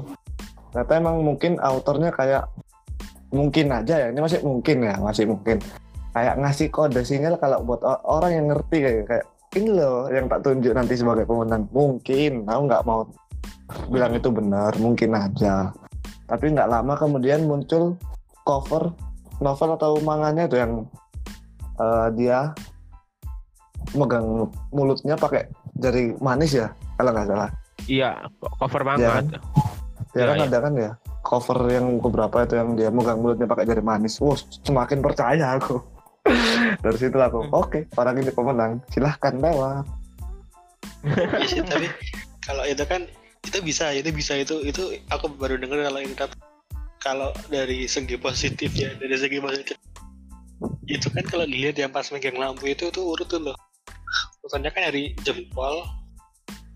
Ternyata emang mungkin autornya kayak mungkin aja ya ini masih mungkin ya masih mungkin. Kayak ngasih kode sinyal kalau buat orang yang ngerti kayak kayak ini loh yang tak tunjuk nanti sebagai pemenang. Mungkin aku nggak mau bilang itu benar mungkin aja. Tapi nggak lama kemudian muncul cover novel atau manganya itu yang eh, dia megang mulutnya pakai jari manis ya kalau nggak salah. Iya, cover banget. ya Iya, kan iya. ada kan ya? Cover yang beberapa itu yang dia megang mulutnya pakai jari manis. Wow semakin percaya aku. Dari situ aku oke orang ini pemenang. Silahkan lewat. Iya tapi kalau itu kan itu bisa itu bisa itu itu aku baru dengar kalau ini kalau dari segi positif ya dari segi positif. Itu kan kalau dilihat yang pas megang lampu itu tuh urut tuh loh. Urutannya kan dari jempol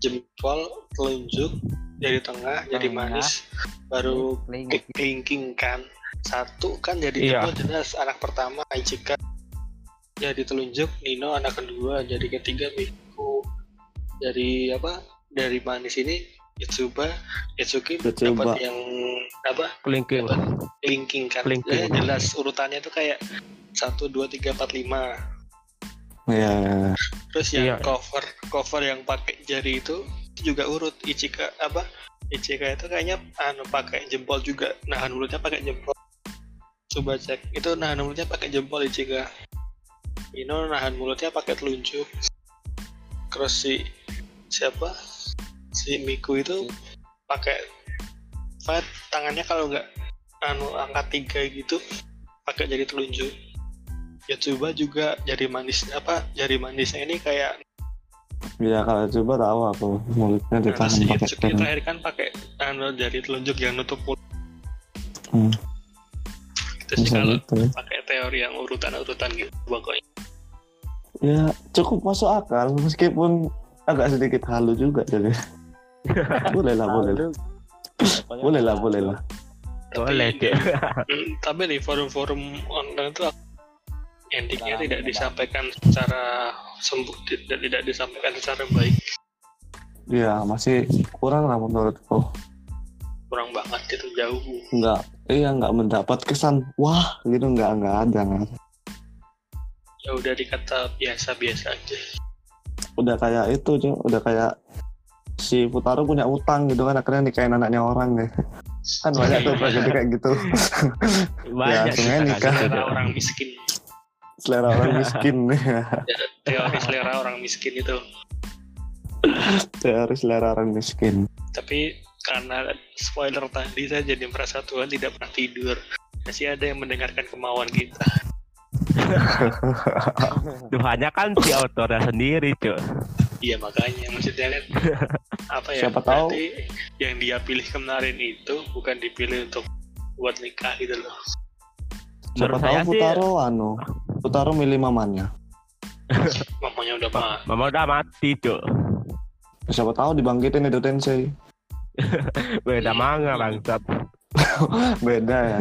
jempol telunjuk jari tengah Tengah. manis baru kelingking kan. Satu kan jadi Iya. jempol jelas anak pertama Ichika jadi telunjuk Nino anak kedua jadi ketiga Miku dari apa dari manis ini Itsuba Itsuki Itsuba. dapat yang apa? Kelingking. linking kan? Linking. Ya, jelas urutannya tuh kayak satu dua tiga empat lima. Ya terus yang Iya. cover cover yang pakai jari itu itu juga urut. Ichika apa? Ichiga itu kayaknya anu pakai jempol juga. Nahan mulutnya pakai jempol. Coba cek itu nahan mulutnya pakai jempol Ichiga Ino nahan mulutnya pakai telunjuk. Terus si siapa si Miku itu pakai apa tangannya kalau nggak anu angkat tiga gitu pakai jari telunjuk ya coba juga jari manis apa jari manisnya ini kayak Iya kalau coba tahu aku mulutnya Nah, ditahan si pakai pen. terakhir kan pakai anu jari telunjuk yang nutup mulut. Hmm. Itu sih kalau gitu ya. pakai teori yang urutan-urutan gitu pokoknya. Ya cukup masuk akal meskipun agak sedikit halu juga jadi. Boleh lah, boleh lah. Boleh lah, boleh lah. Boleh. Hmm, tapi di forum-forum online itu endingnya Nah, tidak benar. disampaikan secara sembuh tidak tidak disampaikan secara baik Iya masih kurang lah menurutku. kurang banget gitu jauh Enggak, iya nggak mendapat kesan wah gitu nggak nggak ada nggak ada. ya udah dikata biasa-biasa aja Udah kayak itu cuy, udah kayak si Futaro punya utang gitu kan akhirnya nikahin anaknya orang deh. kan banyak tuh tragedi kayak gitu. Banyak aja kita nikah. kan. selera orang miskin. Selera orang miskin. Teori selera orang miskin itu. Teori selera orang miskin. Tapi karena spoiler tadi saya jadi merasa Tuhan tidak pernah tidur. Masih ada yang mendengarkan kemauan kita Tuhannya kan si autornya sendiri, Cuk. iya makanya maksudnya kan apa ya Siapa tahu. yang dia pilih kemarin itu bukan dipilih untuk buat nikah gitu loh siapa Menurut tahu saya sih- anu Futaro milih mamanya mamanya udah mah Mama udah mati, Cuk. siapa tahu dibangkitin itu Tensei Beda manga, bangsat. beda ya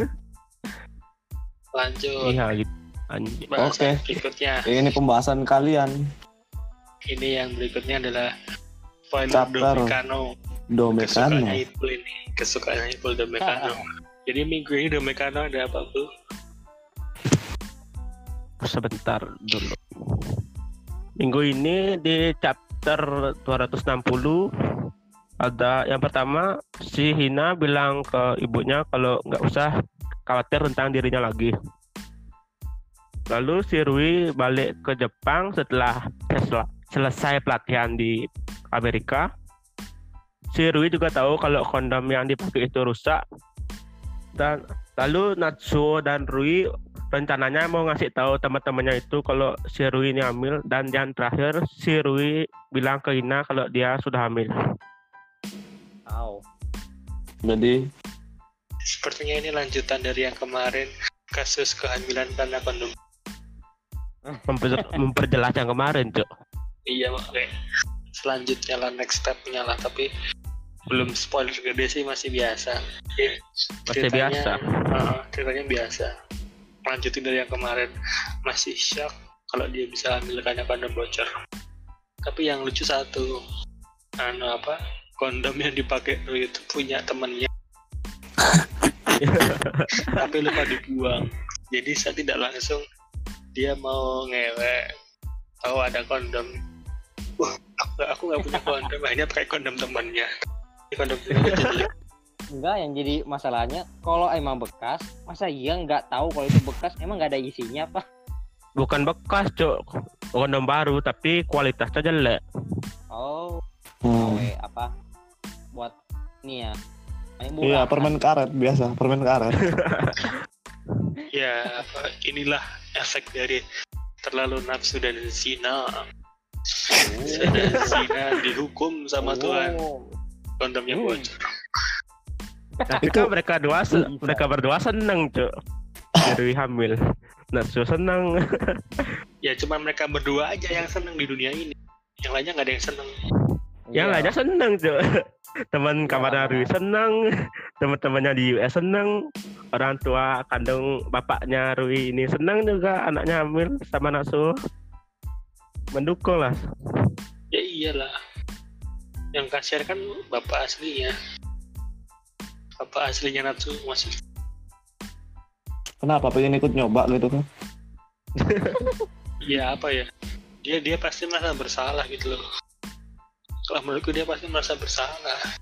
lanjut Iya, gitu. Oke. berikutnya ini pembahasan kalian ini yang berikutnya adalah spoiler Chapter. Domekano Domekano kesukaannya Ipul ini kesukaannya Ipul Domekano jadi minggu ini Domekano ada apa bu Sebentar dulu. Minggu ini di chapter 260 ada yang pertama si Hina bilang ke ibunya kalau nggak usah khawatir tentang dirinya lagi. Lalu si Rui balik ke Jepang setelah sel- selesai pelatihan di Amerika. Si Rui juga tahu kalau kondom yang dipakai itu rusak. Dan lalu Natsuo dan Rui rencananya mau ngasih tahu teman-temannya itu kalau si Rui ini hamil dan yang terakhir si Rui bilang ke Hina kalau dia sudah hamil. Au. jadi sepertinya ini lanjutan dari yang kemarin kasus kehamilan karena kondom memperjelas yang kemarin, Cuk. iya makanya selanjutnya lah next stepnya lah tapi belum spoiler gede sih masih biasa. Masih ceritanya- biasa. uh, ceritanya biasa. Lanjutin dari yang kemarin. Masih shock kalau dia bisa hamil karena kondom bocor. Tapi yang lucu satu anu apa kondom yang dipakai itu punya temennya. Tapi lupa dibuang. Jadi saya tidak langsung dia mau ngewek tahu ada kondom wah aku nggak aku nggak punya kondom akhirnya pakai kondom temannya Ini kondom temannya Enggak, yang jadi masalahnya kalau emang bekas, masa iya nggak tahu kalau itu bekas, emang nggak ada isinya apa? Bukan bekas, Cuk. Kondom baru tapi kualitasnya jelek. Oh, hmm. Apa? Buat ini ya. Iya permen karet biasa permen karet ya inilah efek dari terlalu nafsu dan zina dan zina dihukum sama Tuhan Oh. kondomnya Hmm. bocor Tapi kan mereka dua se- mereka berdua seneng, Cuk. Jadi hamil. Natsu seneng. ya cuma mereka berdua aja yang seneng di dunia ini yang lainnya nggak ada yang seneng Yang Iya. lainnya seneng, Cuk. Teman kamarnya Rui seneng, teman-temannya di US seneng, orang tua kandung bapaknya Rui ini. Seneng juga anaknya hamil sama Natsu. Mendukung lah. ya iyalah. Yang kasihan kan bapak aslinya. Bapak aslinya Natsu masih. Kenapa pengen ikut nyoba gitu kan? Ya apa ya? Dia dia pasti merasa bersalah gitu loh. Kalau menurutku dia pasti merasa bersalah.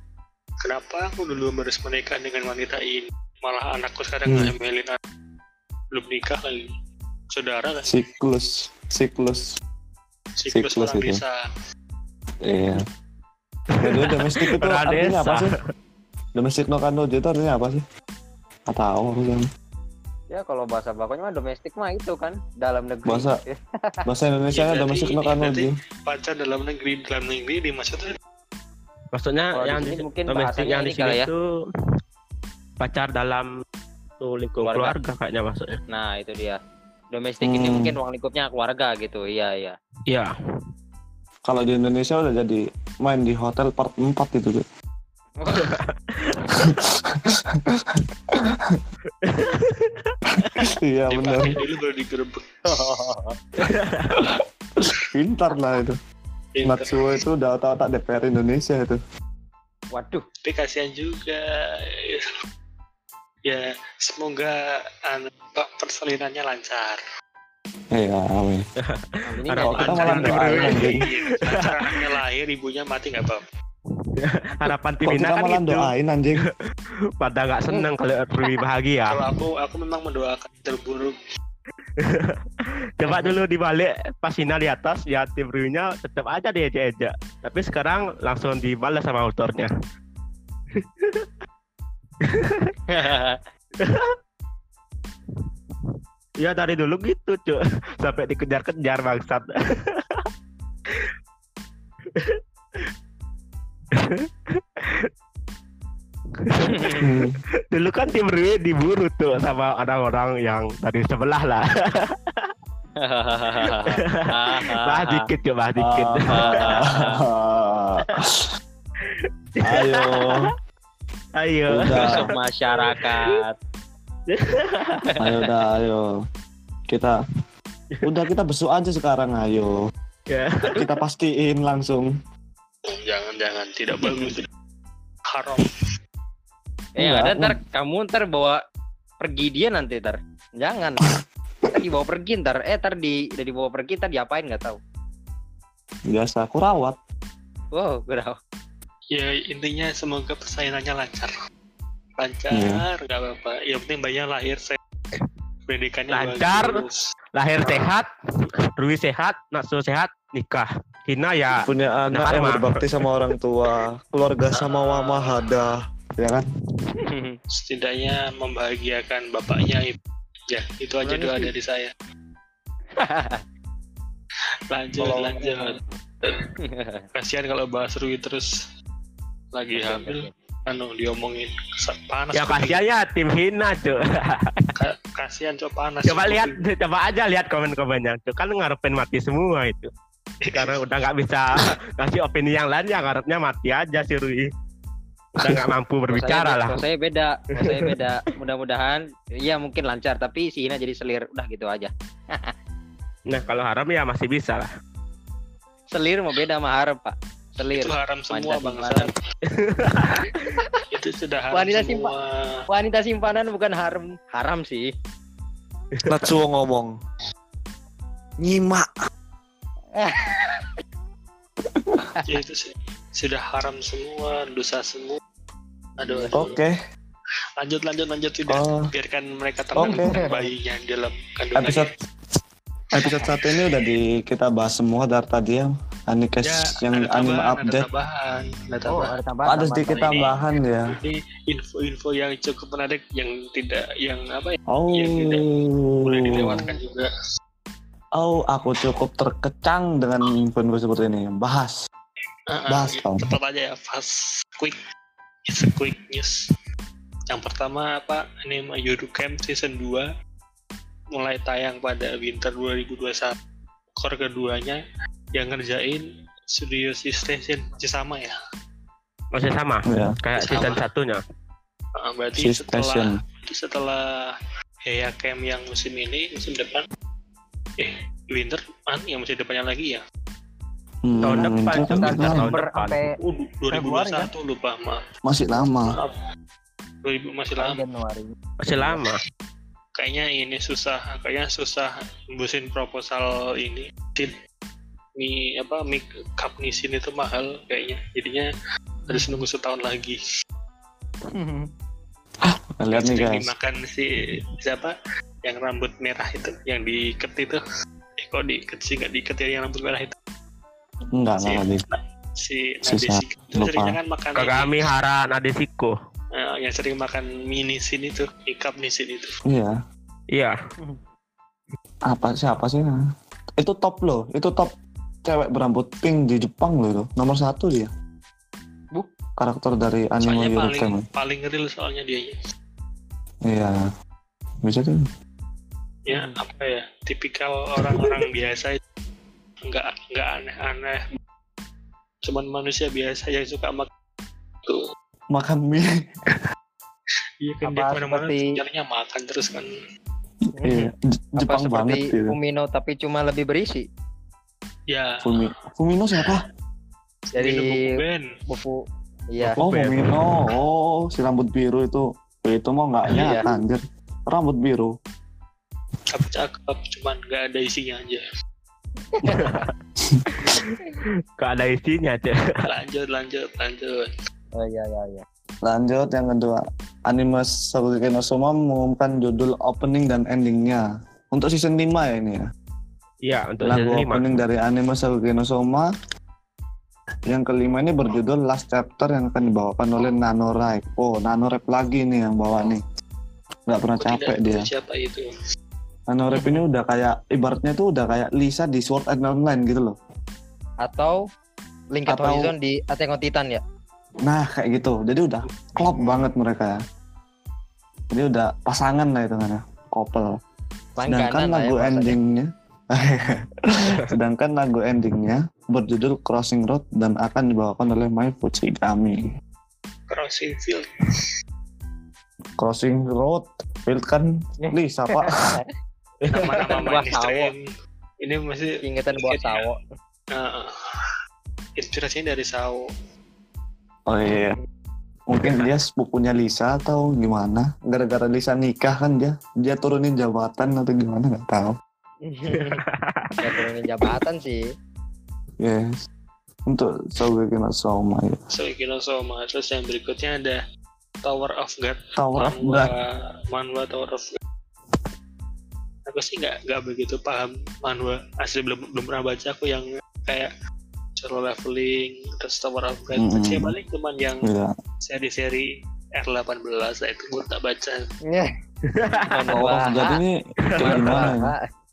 Kenapa aku dulu harus menikah dengan wanita ini malah anakku sekarang Hmm. ngamelin anak. belum nikah lagi. Saudara kan? Siklus siklus. Siklus siklus orang itu. desa iya. Jadi domestik itu artinya apa sih? Domestik no kanojo itu artinya apa sih? Nggak tahu aku kan. Ya kalau bahasa bakunya mah domestik mah itu kan dalam negeri. Bahasa- bahasa Indonesia Ya, berarti domestik no kanojo pacar dalam negeri dalam negeri dimaksudnya Maksudnya di yang di, mungkin domestik yang di ini sini ya. itu pacar dalam tuh lingkup Keluarga. keluarga. kayaknya maksudnya. nah itu dia domestik ini Hmm. mungkin ruang lingkupnya keluarga gitu iya iya Iya. kalau di Indonesia udah jadi main di hotel part 4 itu tuh iya benar dulu baru digerebek pintar lah itu. Natsuo itu udah otak-otak DPR Indonesia itu waduh tapi kasihan juga ya semoga anu, Pak, persalinannya lancar iya amin ini Ada nyanyi kita malah doain anaknya lahir ibunya mati nggak apa Harapan Timina kita kan malah gitu. doain anjing Pada nggak seneng kalau Rui bahagia. kalau aku aku memang mendoakan terburuk Coba dulu dibalik pas final di atas ya tim Rui-nya tetap aja diejek-ejek. Tapi sekarang langsung dibalas sama autornya. Ya dari dulu gitu cuy sampai dikejar-kejar bangsat. Dulu kan tim Rui diburu tuh sama orang-orang yang dari sebelah lah. bahas dikit cuy, bahas dikit. Ayo Ayo. udah. Masuk masyarakat. Ayo udah ayo. Kita udah kita besuk aja sekarang ayo. Ya. kita pastiin langsung. Jangan jangan. Tidak bagus. Haram. Eh Enggak, ada aku- ntar kamu ntar bawa pergi dia nanti ntar jangan. Ntar dibawa pergi ntar. Eh ntar di udah dibawa pergi ntar diapain? Nggak tahu. Biasa aku rawat. Wow berapa ya intinya semoga persaingannya lancar lancar Iya. nggak apa-apa yang penting bayinya lahir sehat pendidikannya Lancar. bagus. Lahir sehat, Rui sehat, Natsu sehat, nikah. Hina ya punya anak yang berbakti sama orang tua keluarga sama mama hada ya kan setidaknya membahagiakan bapaknya ibu. ya itu aja doa dari saya lanjut lanjut kasihan kalau bahas Rui terus lagi hamil anu diomongin panas ya kasihan ya tim Hina. Ka- kasihan cok panas Coba lihat, coba aja lihat komen-komennya tuh kan ngarepin mati semua itu. Karena udah nggak bisa kasih opini yang lain ya ngarepnya mati aja si Rui. Udah nggak mampu berbicara lah. Kalau saya beda, saya beda. Mudah-mudahan, ya mungkin lancar. Tapi si Hina jadi selir. Udah gitu aja. Nah kalau haram ya masih bisa lah. Selir mau beda sama harap pak. Selir. itu haram semua Wanita bangsa simpanan. itu sudah haram Wanita semua Wanita simpanan bukan haram. Haram sih. Natsuo ngomong nyimak ya itu sih sudah haram semua dosa semua aduh, aduh. oke lanjut lanjut lanjut sudah Oh. biarkan mereka tenang Oke. bayinya dalam kandungan episode episode satu ini udah di kita bahas semua dari tadi ya Anikes ya, yang ada anime tambahan, ada update. tambahan ada Oh, tambahan. ada tambahan. ada tambahan, sedikit Ini- tambahan ya. ini info-info yang cukup menarik yang tidak yang apa ya? Oh. Yang tidak boleh dilewatkan juga. Oh aku cukup terkecang dengan info-info seperti ini. Bahas. Ah, ah, Bahas, ya, Tom. cepat aja ya fast quick it's a quick news. Yang pertama apa ini Yuru Camp season 2 mulai tayang pada winter 2021 core keduanya yang ngerjain Studio Station masih sama ya Masih sama ya kayak Sama. season satunya. Ah, berarti si setelah station setelah Heya Camp yang musim ini musim depan eh winter an yang musim depannya lagi ya Hmm, Tahun depan, itu kan Tahun depan. sampai oh, Februari, 2021 lupa maaf masih lama maaf 2000 masih lama Januari. Masih lama. kayaknya ini susah kayaknya susah nembusin proposal ini Sin mi apa mic cup nisin itu mahal kayaknya. Jadinya harus nunggu setahun lagi. Lihat nih Sering guys. dimakan si siapa? Yang rambut merah itu yang diikat itu. Eh kok diikat sih? Nggak diikat ya yang rambut merah itu. Enggak si, enggak si Sisa, Nadeshiko itu seringnya kan makan Kagami ini, Hara Nadeshiko. eh, yang sering makan mini sin itu ikap nisin itu. Iya. Iya. apa siapa sih? Itu top loh itu top cewek berambut pink di Jepang loh itu. Nomor satu dia. Bu. karakter dari anime soalnya Eurocam paling paling real soalnya dia iya. Bisa tuh. Ya apa ya? Tipikal orang-orang biasa itu nggak nggak aneh-aneh. Cuman manusia biasa yang suka makan tuh. Makan mie. Iya kan dia Apa ke mana-mana seperti- sejarahnya makan terus kan. Iya. J- Apa Jepang banget seperti gitu Umino tapi cuma lebih berisi ya. Fumi Fumino siapa? Dari buku iya. Oh. Fumino. Oh si rambut biru itu. Itu mau nggak Iya. nyata anjir. Rambut biru. Cakep cakep cuman nggak ada isinya aja Gak ada isinya, Cek. lanjut lanjut lanjut. Oh iya iya iya. Lanjut yang kedua. Anime Shokugeki no Soma mengumumkan judul opening dan endingnya. Untuk season 5 ya ini ya Iya, untuk lagu season opening dari anime Shokugeki no Soma yang kelima ini berjudul Last Chapter yang akan dibawakan oleh Nano Rap. Oh, Nano Rap lagi nih yang bawa nih. Nggak pernah Aku capek dia. siapa itu Nano Rap ini udah kayak ibaratnya tuh udah kayak Lisa di Sword Art Online gitu loh. atau Linked Atau- Horizon di Attack on Titan ya Nah, kayak gitu. Jadi udah klop banget mereka ya. Jadi udah pasangan lah itu kan ya. Couple. Sedangkan ya lagu endingnya Sedangkan lagu endingnya berjudul Crossing Road dan akan dibawakan oleh Mai Fuchigami. crossing field Crossing Road, Field kan Lisa pak. nama-nama Buah sawo. ini masih ingetan buah sawo uh, inspirasinya dari sawo Oh iya. Mungkin dia sepupunya Lisa atau gimana? Gara-gara Lisa nikah kan dia, dia turunin jabatan atau gimana nggak tahu. ya turunin jabatan sih Yes. Untuk Shogeki no Soma ya. Soikino Soma terus yang berikutnya ada Tower of God Tower of God. manhwa Tower of God aku sih nggak nggak begitu paham manhwa asli belum belum pernah baca aku yang kayak solo leveling terus Tower of God Mm-mm. baca paling cuman yang Iya. seri-seri R18 lah itu gue tak baca ya Tower of God ini kayak gimana ya?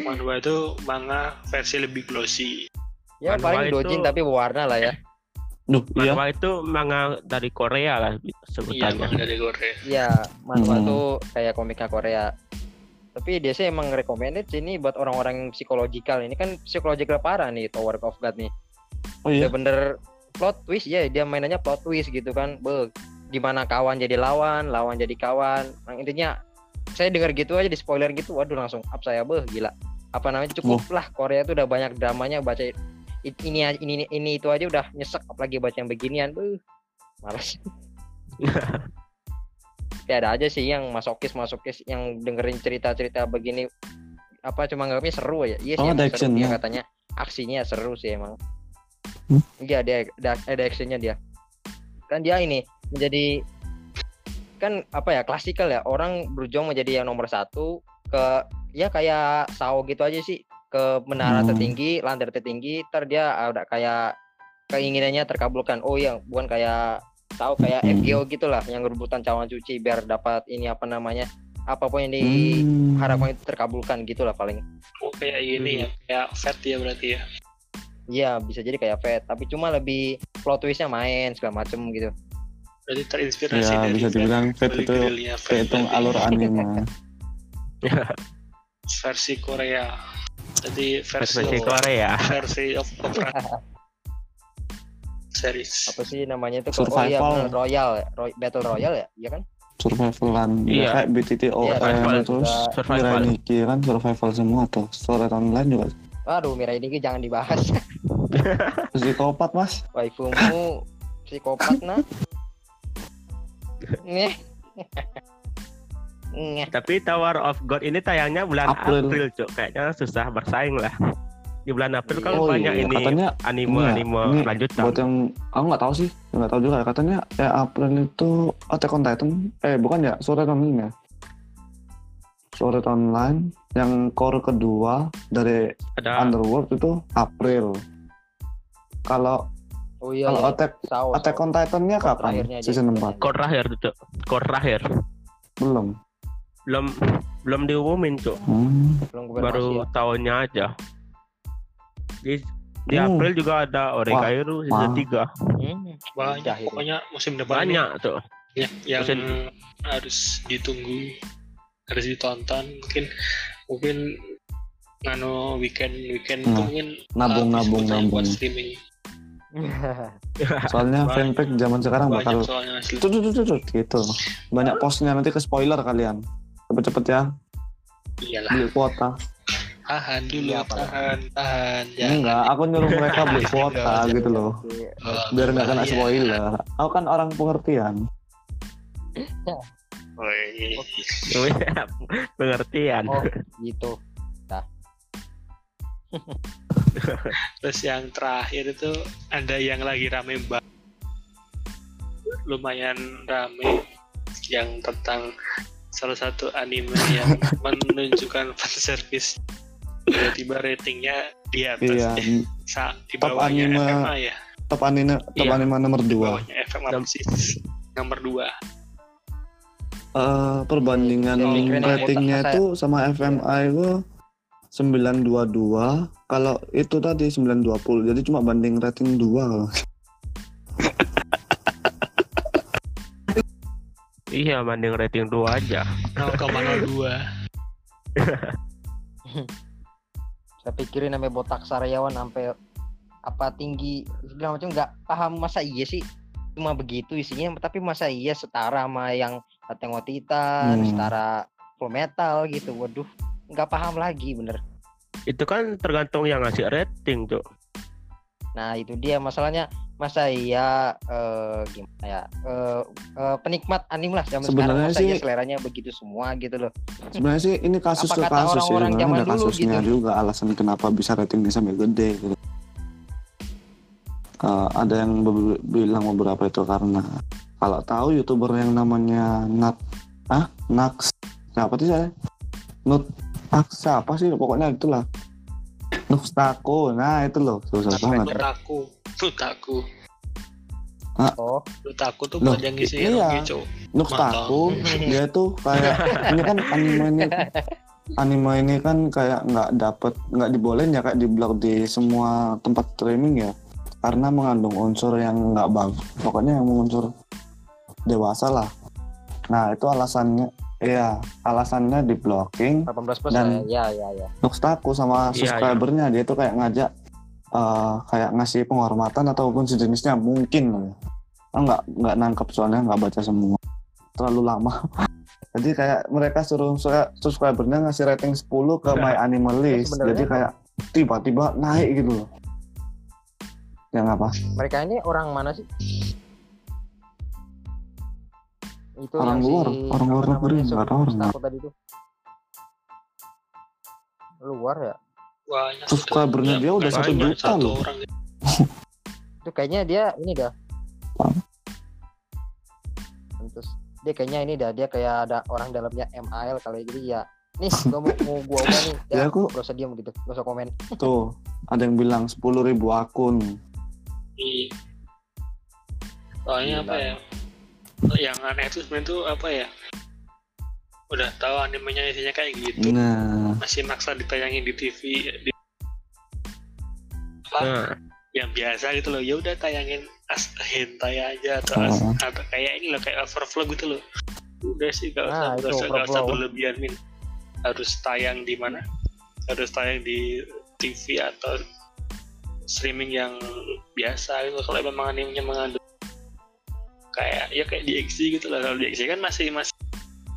Manhwa itu manga versi lebih glossy ya Manhwa paling itu- dojin tapi berwarna lah ya Duh, iya. Manhwa itu manga dari Korea lah iya sebutannya. manga dari Korea Iya, manhwa Hmm. tuh kayak komiknya Korea. Tapi dia sih emang recommended sih ini buat orang-orang yang psikologikal. Ini kan psikologikal parah nih Tower of God nih. Oh iya. Bener-bener plot twist ya, dia mainannya plot twist gitu kan. Be, gimana kawan jadi lawan, lawan jadi kawan. Nah, intinya saya dengar gitu aja di spoiler gitu, waduh langsung up saya beh gila. Apa namanya cukup lah Korea tuh udah banyak dramanya baca ini ini ini itu aja udah nyesek apalagi baca yang beginian beh malas. Ya ada aja sih yang masokis masokis yang dengerin cerita cerita begini apa cuma nganggapnya seru ya. Iya sih Oh, ada seru. Dia katanya aksinya seru sih emang. Hmm? iya dia ada, ada actionnya dia. Kan dia ini menjadi kan apa ya klasikal ya orang berjuang menjadi yang nomor satu ke ya kayak sao gitu aja sih ke menara Hmm. tertinggi lantai tertinggi ter dia ada kayak keinginannya terkabulkan oh iya bukan kayak tahu kayak Hmm. FGO gitulah yang rebutan cawan cuci biar dapat ini apa namanya apa pun yang Hmm. diharapkan itu terkabulkan gitulah paling oh kayak gini ya kayak fat ya berarti ya Iya bisa jadi kayak Fate tapi cuma lebih plot twistnya main segala macem gitu berarti terinspirasi Ya dari bisa dibilang Fate itu kehitung alur anime. versi Korea jadi versi Versi Korea. versi of opera series apa sih namanya itu oh iya Survival. Royal ya? Roy- Battle Royal ya iya kan Survivalan Iya. ya, kayak BTTOM Iya, survival terus. Survival. Mirai Nikki kan survival semua tuh. Story online juga aduh Mirai ini jangan dibahas psikopat mas. waifumu psikopat nah. Tapi Tower of God ini tayangnya bulan April. April, Cuk. Kayaknya susah bersaing lah. di bulan April kan Oh banyak iya, ini katanya anime ini ya, anime ini lanjutan. buat yang aku nggak tahu sih. Nggak tahu juga. Katanya ya April itu Attack on Titan. Eh bukan ya? Sword Art Online ya? Sword Art Online. Yang core kedua dari Ada. Underworld itu April. Kalau Oh iya. kalau iya. Attack Saw, Attack on Titan-nya kapan season 4 core terakhir tuh, core terakhir. belum Belum belum diumumin tuh, hmm. Belum baru ya. tahunnya aja. Di di Hmm. April juga ada Oregairu season wah. 3. Hmm. banyak itu. pokoknya musim depan Banyak tuh. ya, yang Musim- harus ditunggu harus ditonton mungkin mungkin ngano weekend weekend itu Nah, mungkin nabung, habis nabung, pulsa buat nabung. streaming soalnya Banyak. fanfic zaman sekarang bakal tut, tut, tut, tut, gitu. Banyak postnya nanti ke spoiler kalian. Cepet-cepet ya. Iyalah. Beli kuota. Tahan dulu Iya, apa? tahan tahan. Jangan enggak aku nyuruh mereka beli kuota gitu loh. Oh, biar nggak kena spoiler. Aku kan orang pengertian. Oh, iya. Pengertian. Oh, gitu. Terus yang terakhir itu ada yang lagi rame banget lumayan rame yang tentang salah satu anime yang menunjukkan fan service tiba-tiba ratingnya di atas iya eh, sa- di Top bawahnya anime FMA ya. top anime top Iya. anime nomor dua. FMA nomor dua. Eh, perbandingan ratingnya itu sama FMI itu 922 kalau itu tadi 920 jadi cuma banding rating 2 Iya, banding rating 2 aja. 0,02 Saya pikirin namanya botak sariawan sampai apa tinggi segala macam nggak paham masa iya sih. Cuma begitu isinya tapi masa iya setara sama yang Attack Titan Hmm. setara Full Metal gitu waduh nggak paham lagi bener. Itu kan tergantung yang ngasih rating tuh. nah itu dia masalahnya. Masa iya eh, gimana ya? Eh, eh, penikmat anime lah zaman sekarang. Sebenarnya masa iya sih- seleranya begitu semua gitu loh. Sebenarnya sih ini kasus ke kasus sih orang-orang sebenarnya zaman ada dulu kasusnya gitu? juga alasan kenapa bisa ratingnya sampai gede gitu. Eh, ada yang be- bilang beberapa itu karena kalau tahu youtuber yang namanya Nat ah Nax. Siapa sih saya? Nut Nax siapa sih? Pokoknya itulah. Nuxtako nah itu loh. Susah banget. Nutaku Nutaku oh. Nutaku tuh buat yang ngisi iya. Nuxtaku dia tuh kayak ini kan anime ini. Anime ini kan kayak nggak dapet nggak dibolehin ya kayak di blog di semua tempat streaming ya. Karena mengandung unsur yang nggak bagus. Pokoknya yang unsur dewasa lah. Nah itu alasannya iya alasannya di blocking 18 plus Dan- lah ya ya ya. Nuxtaku sama Iya, subscribernya dia tuh kayak ngajak eh, kayak ngasih penghormatan ataupun sejenisnya mungkin. Loh ya. Nggak nggak nangkep soalnya nggak baca semua. Terlalu lama. Jadi kayak mereka suruh saya subscribernya ngasih rating 10 ke my anime list. sebenarnya- jadi kayak tiba-tiba naik gitu loh. Yang apa. Mereka ini orang mana sih itu Orang luar, si, orang apa luar negeri, nggak tahu orang Mustafa tadi tuh? Luar ya? Banyak Subscribernya dia udah satu juta satu loh. orang itu kayaknya dia ini dah. Apa? terus dia kayaknya ini dah dia kayak ada orang dalamnya MAL kali. Jadi ya nih gua mau, mau gua ubah nih. Ya, ya, aku- gak usah diam gitu gak usah komen. Tuh ada yang bilang 10.000 akun. Iya. Soalnya apa ya? Yang aneh itu sebenarnya tuh apa ya? Udah tahu animenya isinya kayak gitu, nah masih maksa ditayangin di TV di apa? Nah, yang biasa gitu loh. Ya udah tayangin as hentai aja atau, Oh. as- atau kayak ini loh kayak overflow gitu loh. Udah sih gak usah Nah, gak usah, gak usah berlebihan min. Harus tayang di mana? Harus tayang di TV atau streaming yang biasa gitu kalau memang animenya mengandung kayak ya kayak di XD gitu lah. Kalau di XD kan masih masih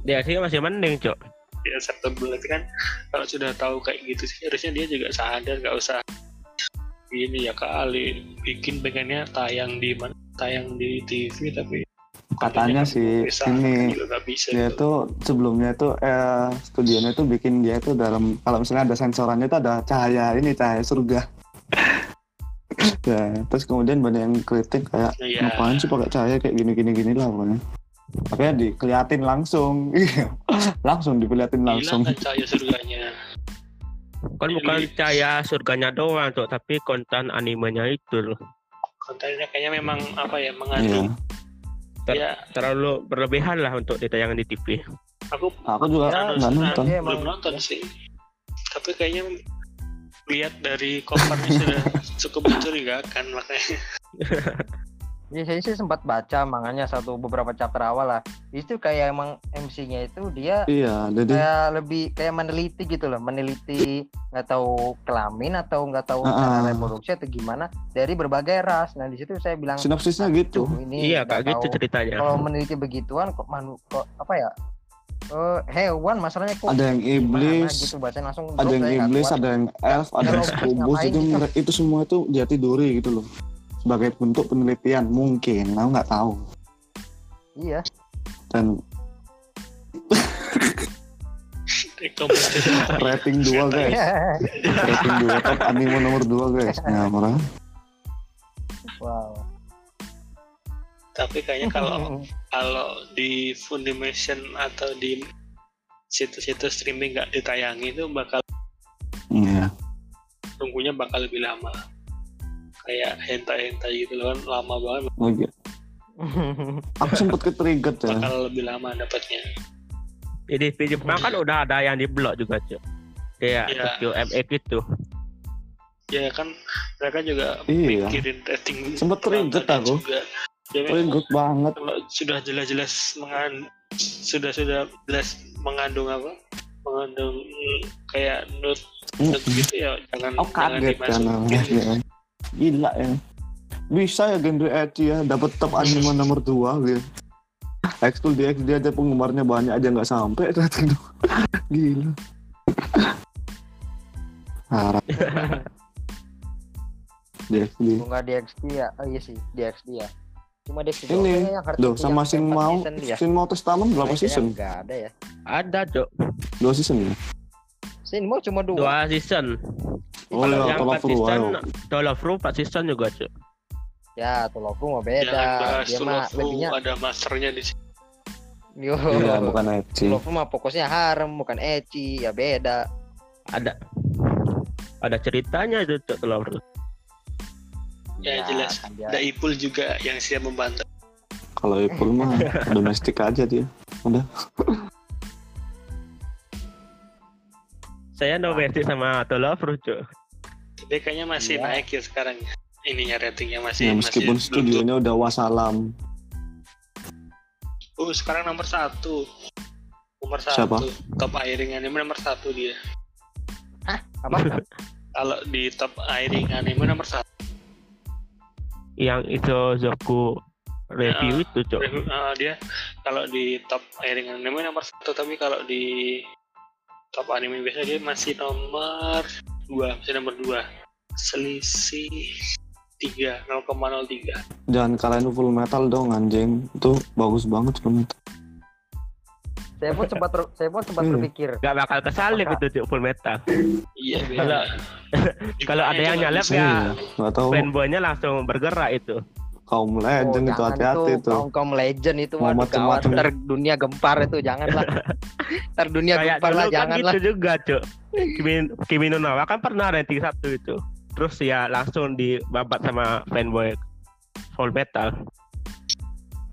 dia sih masih mending, Cok. di acceptable itu kan. Kalau sudah tahu kayak gitu sih harusnya dia juga sadar nggak usah ini ya kali bikin pengennya tayang di mana? Tayang di TV tapi katanya sih Bisa, ini juga bisa dia itu. tuh sebelumnya tuh eh, studionya tuh bikin dia tuh dalam kalau misalnya ada sensorannya tuh ada cahaya ini cahaya surga ya terus kemudian banyak yang kritik kayak Iya. ngapain sih pakai cahaya kayak gini gini gini lah pokoknya makanya dikeliatin langsung Iya. langsung dikeliatin langsung Hilang kan cahaya surganya. Kan bukan Jadi- cahaya surganya doang tuh, tapi konten animenya itu loh. Kontennya kayaknya memang apa ya iya mengandung. Ter- Ya, Terlalu berlebihan lah untuk ditayangan di TV. aku aku juga anu, nggak nonton Iya, belum emang. nonton sih. Tapi kayaknya lihat dari covernya sudah cukup mencurigakan makanya. Ya, saya sih sempat baca makanya satu beberapa chapter awal lah. Itu kayak emang MC-nya itu dia iya jadi kayak lebih kayak meneliti gitu loh, meneliti nggak tahu kelamin atau nggak tahu Ah, cara ah. reproduksi atau gimana dari berbagai ras. Nah di situ saya bilang, sinopsisnya gitu "Duh, ini iya, kayak gitu ceritanya. kalau meneliti begituan kok manu kok apa ya eh hewan masalahnya kok ada yang iblis. gitu? Langsung ada drop, yang iblis ada yang elf ada yang skubus itu gitu? itu semua itu dia tiduri gitu loh. Sebagai bentuk penelitian mungkin. Aku nggak tahu. Iya. Dan rating 2 guys. Rating 2 top anime nomor 2 guys. Nah wow Tapi kayaknya kalau kalau di Funimation atau di situs-situs streaming nggak ditayangi itu bakal iya tunggunya bakal lebih lama. Kayak hentai-hentai gitu loh kan lama banget oh, iya. aku sempet ke trigger ya bakal lebih lama dapatnya. Jadi di Jepang kan udah ada yang di blog juga cuy. Kayak Iya. Tokyo MX itu. Ya kan mereka juga Iya. mikirin rating Sempet trigger aku. juga. Memang trigger banget. kalau sudah jelas-jelas mengandung sudah sudah jelas mengandung apa? Mengandung kayak nut nut gitu ya jangan jangan kaget kan dimasukin. ya. gila ya. Bisa ya genre ecchi ya dapat top anime nomor 2 gitu Ekskul di XD aja penggemarnya banyak aja nggak sampai dua. gila. Harap. Di XD bunga di XD ya. Oh iya sih di XD ya cuma di XD Ini, Duh, sama empat mau dia. Shin mau Testament berapa season? nggak ada ya Ada cuy. Dua season ya? Shin mau cuma dua, Dua season. Oh Kalau iya, yang Tolak empat season, ayo. Tolak Furu 4 season juga cuy. ya Toloku mah jangan beda dia mah lebihnya ada masternya di sini yo Iya, bukan ecchi. Toloku mah fokusnya harem bukan ecchi ya beda Ada ada ceritanya itu Tolak Furu. Ya, jelas. kan ada Ipul juga yang siap membantu Kalau Ipul mah domestik aja dia. Saya domestik sama Tolak Furu cuy. tapi kayaknya masih Iya. naik ya sekarang ininya ratingnya masih Ya, meskipun masih studionya udah wassalam. Oh, sekarang nomor satu. Nomor satu. Siapa? Top airing anime nomor satu dia. apa Kalau di top airing anime nomor satu. Yang itu Zoku review itu cuy. Review- eh, dia kalau di top airing anime nomor satu, tapi kalau di top anime biasa dia masih nomor dua, masih nomor dua. Selisih tiga, 0,03. Jangan kalahin full metal dong anjing. Itu bagus banget full metal. Saya pun sempat ter- saya pun sempat Hmm. berpikir Gak bakal kesalip itu cuy full metal. Iya, Kalau- kalau ada yang nyalep Saya ya fanboynya langsung bergerak itu. kaum legend itu Oh, jangan hati-hati tuh, itu. kaum kaum legend itu waduh macem-macem. ntar dunia gempar itu janganlah ntar dunia Kayak gempar dulu lah kan janganlah gitu juga cuy. Kimi, Kimi no Nawa kan pernah ranking satu itu. Terus ya langsung dibabat sama fanboy full metal.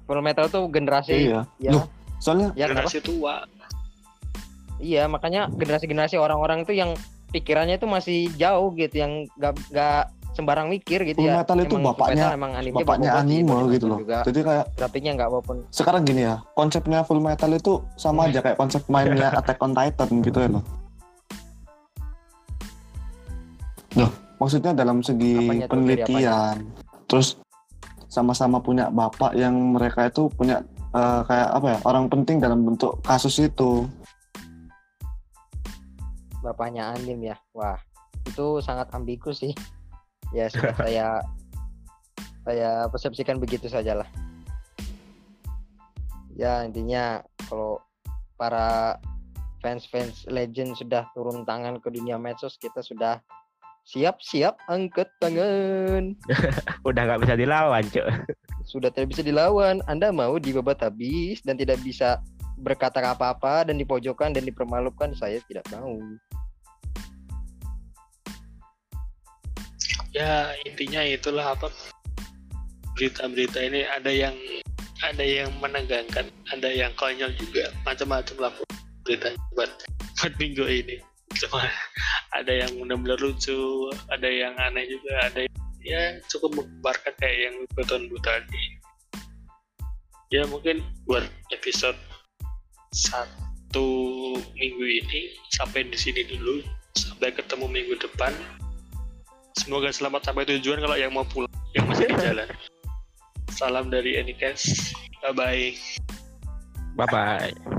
full metal tuh generasi Iya. ya Loh, Soalnya ya kenapa? generasi tua. iya makanya generasi-generasi orang-orang itu yang pikirannya itu masih jauh gitu yang gak, gak sembarang mikir gitu full ya metal itu Emang bapaknya Metal emang anime bapaknya sih, anime bagus gitu loh. juga Jadi kayak grafiknya nggak walaupun sekarang gini ya, konsepnya full metal itu sama aja kayak konsep mainnya Attack on Titan gitu ya loh. Loh, maksudnya dalam segi Apanya tuh, penelitian. Terus sama-sama punya bapak yang mereka itu punya eh, kayak apa ya, orang penting dalam bentuk kasus itu. bapaknya anime ya wah itu sangat ambigu sih ya sudah saya saya persepsikan begitu saja lah ya intinya kalau para fans-fans legend sudah turun tangan ke dunia medsos kita sudah siap-siap angkat tangan Udah nggak bisa dilawan, Cuk. Sudah tidak bisa dilawan. Anda mau dibabat habis dan tidak bisa berkata apa-apa dan dipojokkan dan dipermalukan saya tidak mau. Ya intinya itulah apa? Berita-berita ini ada yang ada yang menegangkan ada yang konyol juga macam-macam lah berita buat buat minggu ini. Cuma ada yang benar-benar lucu ada yang aneh juga ada yang ya cukup menggembarkan kayak yang beton bu tadi. Ya mungkin buat episode satu minggu ini sampai di sini dulu. Sampai ketemu minggu depan. Semoga selamat sampai tujuan kalau yang mau pulang yang masih di jalan. Salam dari Anycast bye bye Bye bye.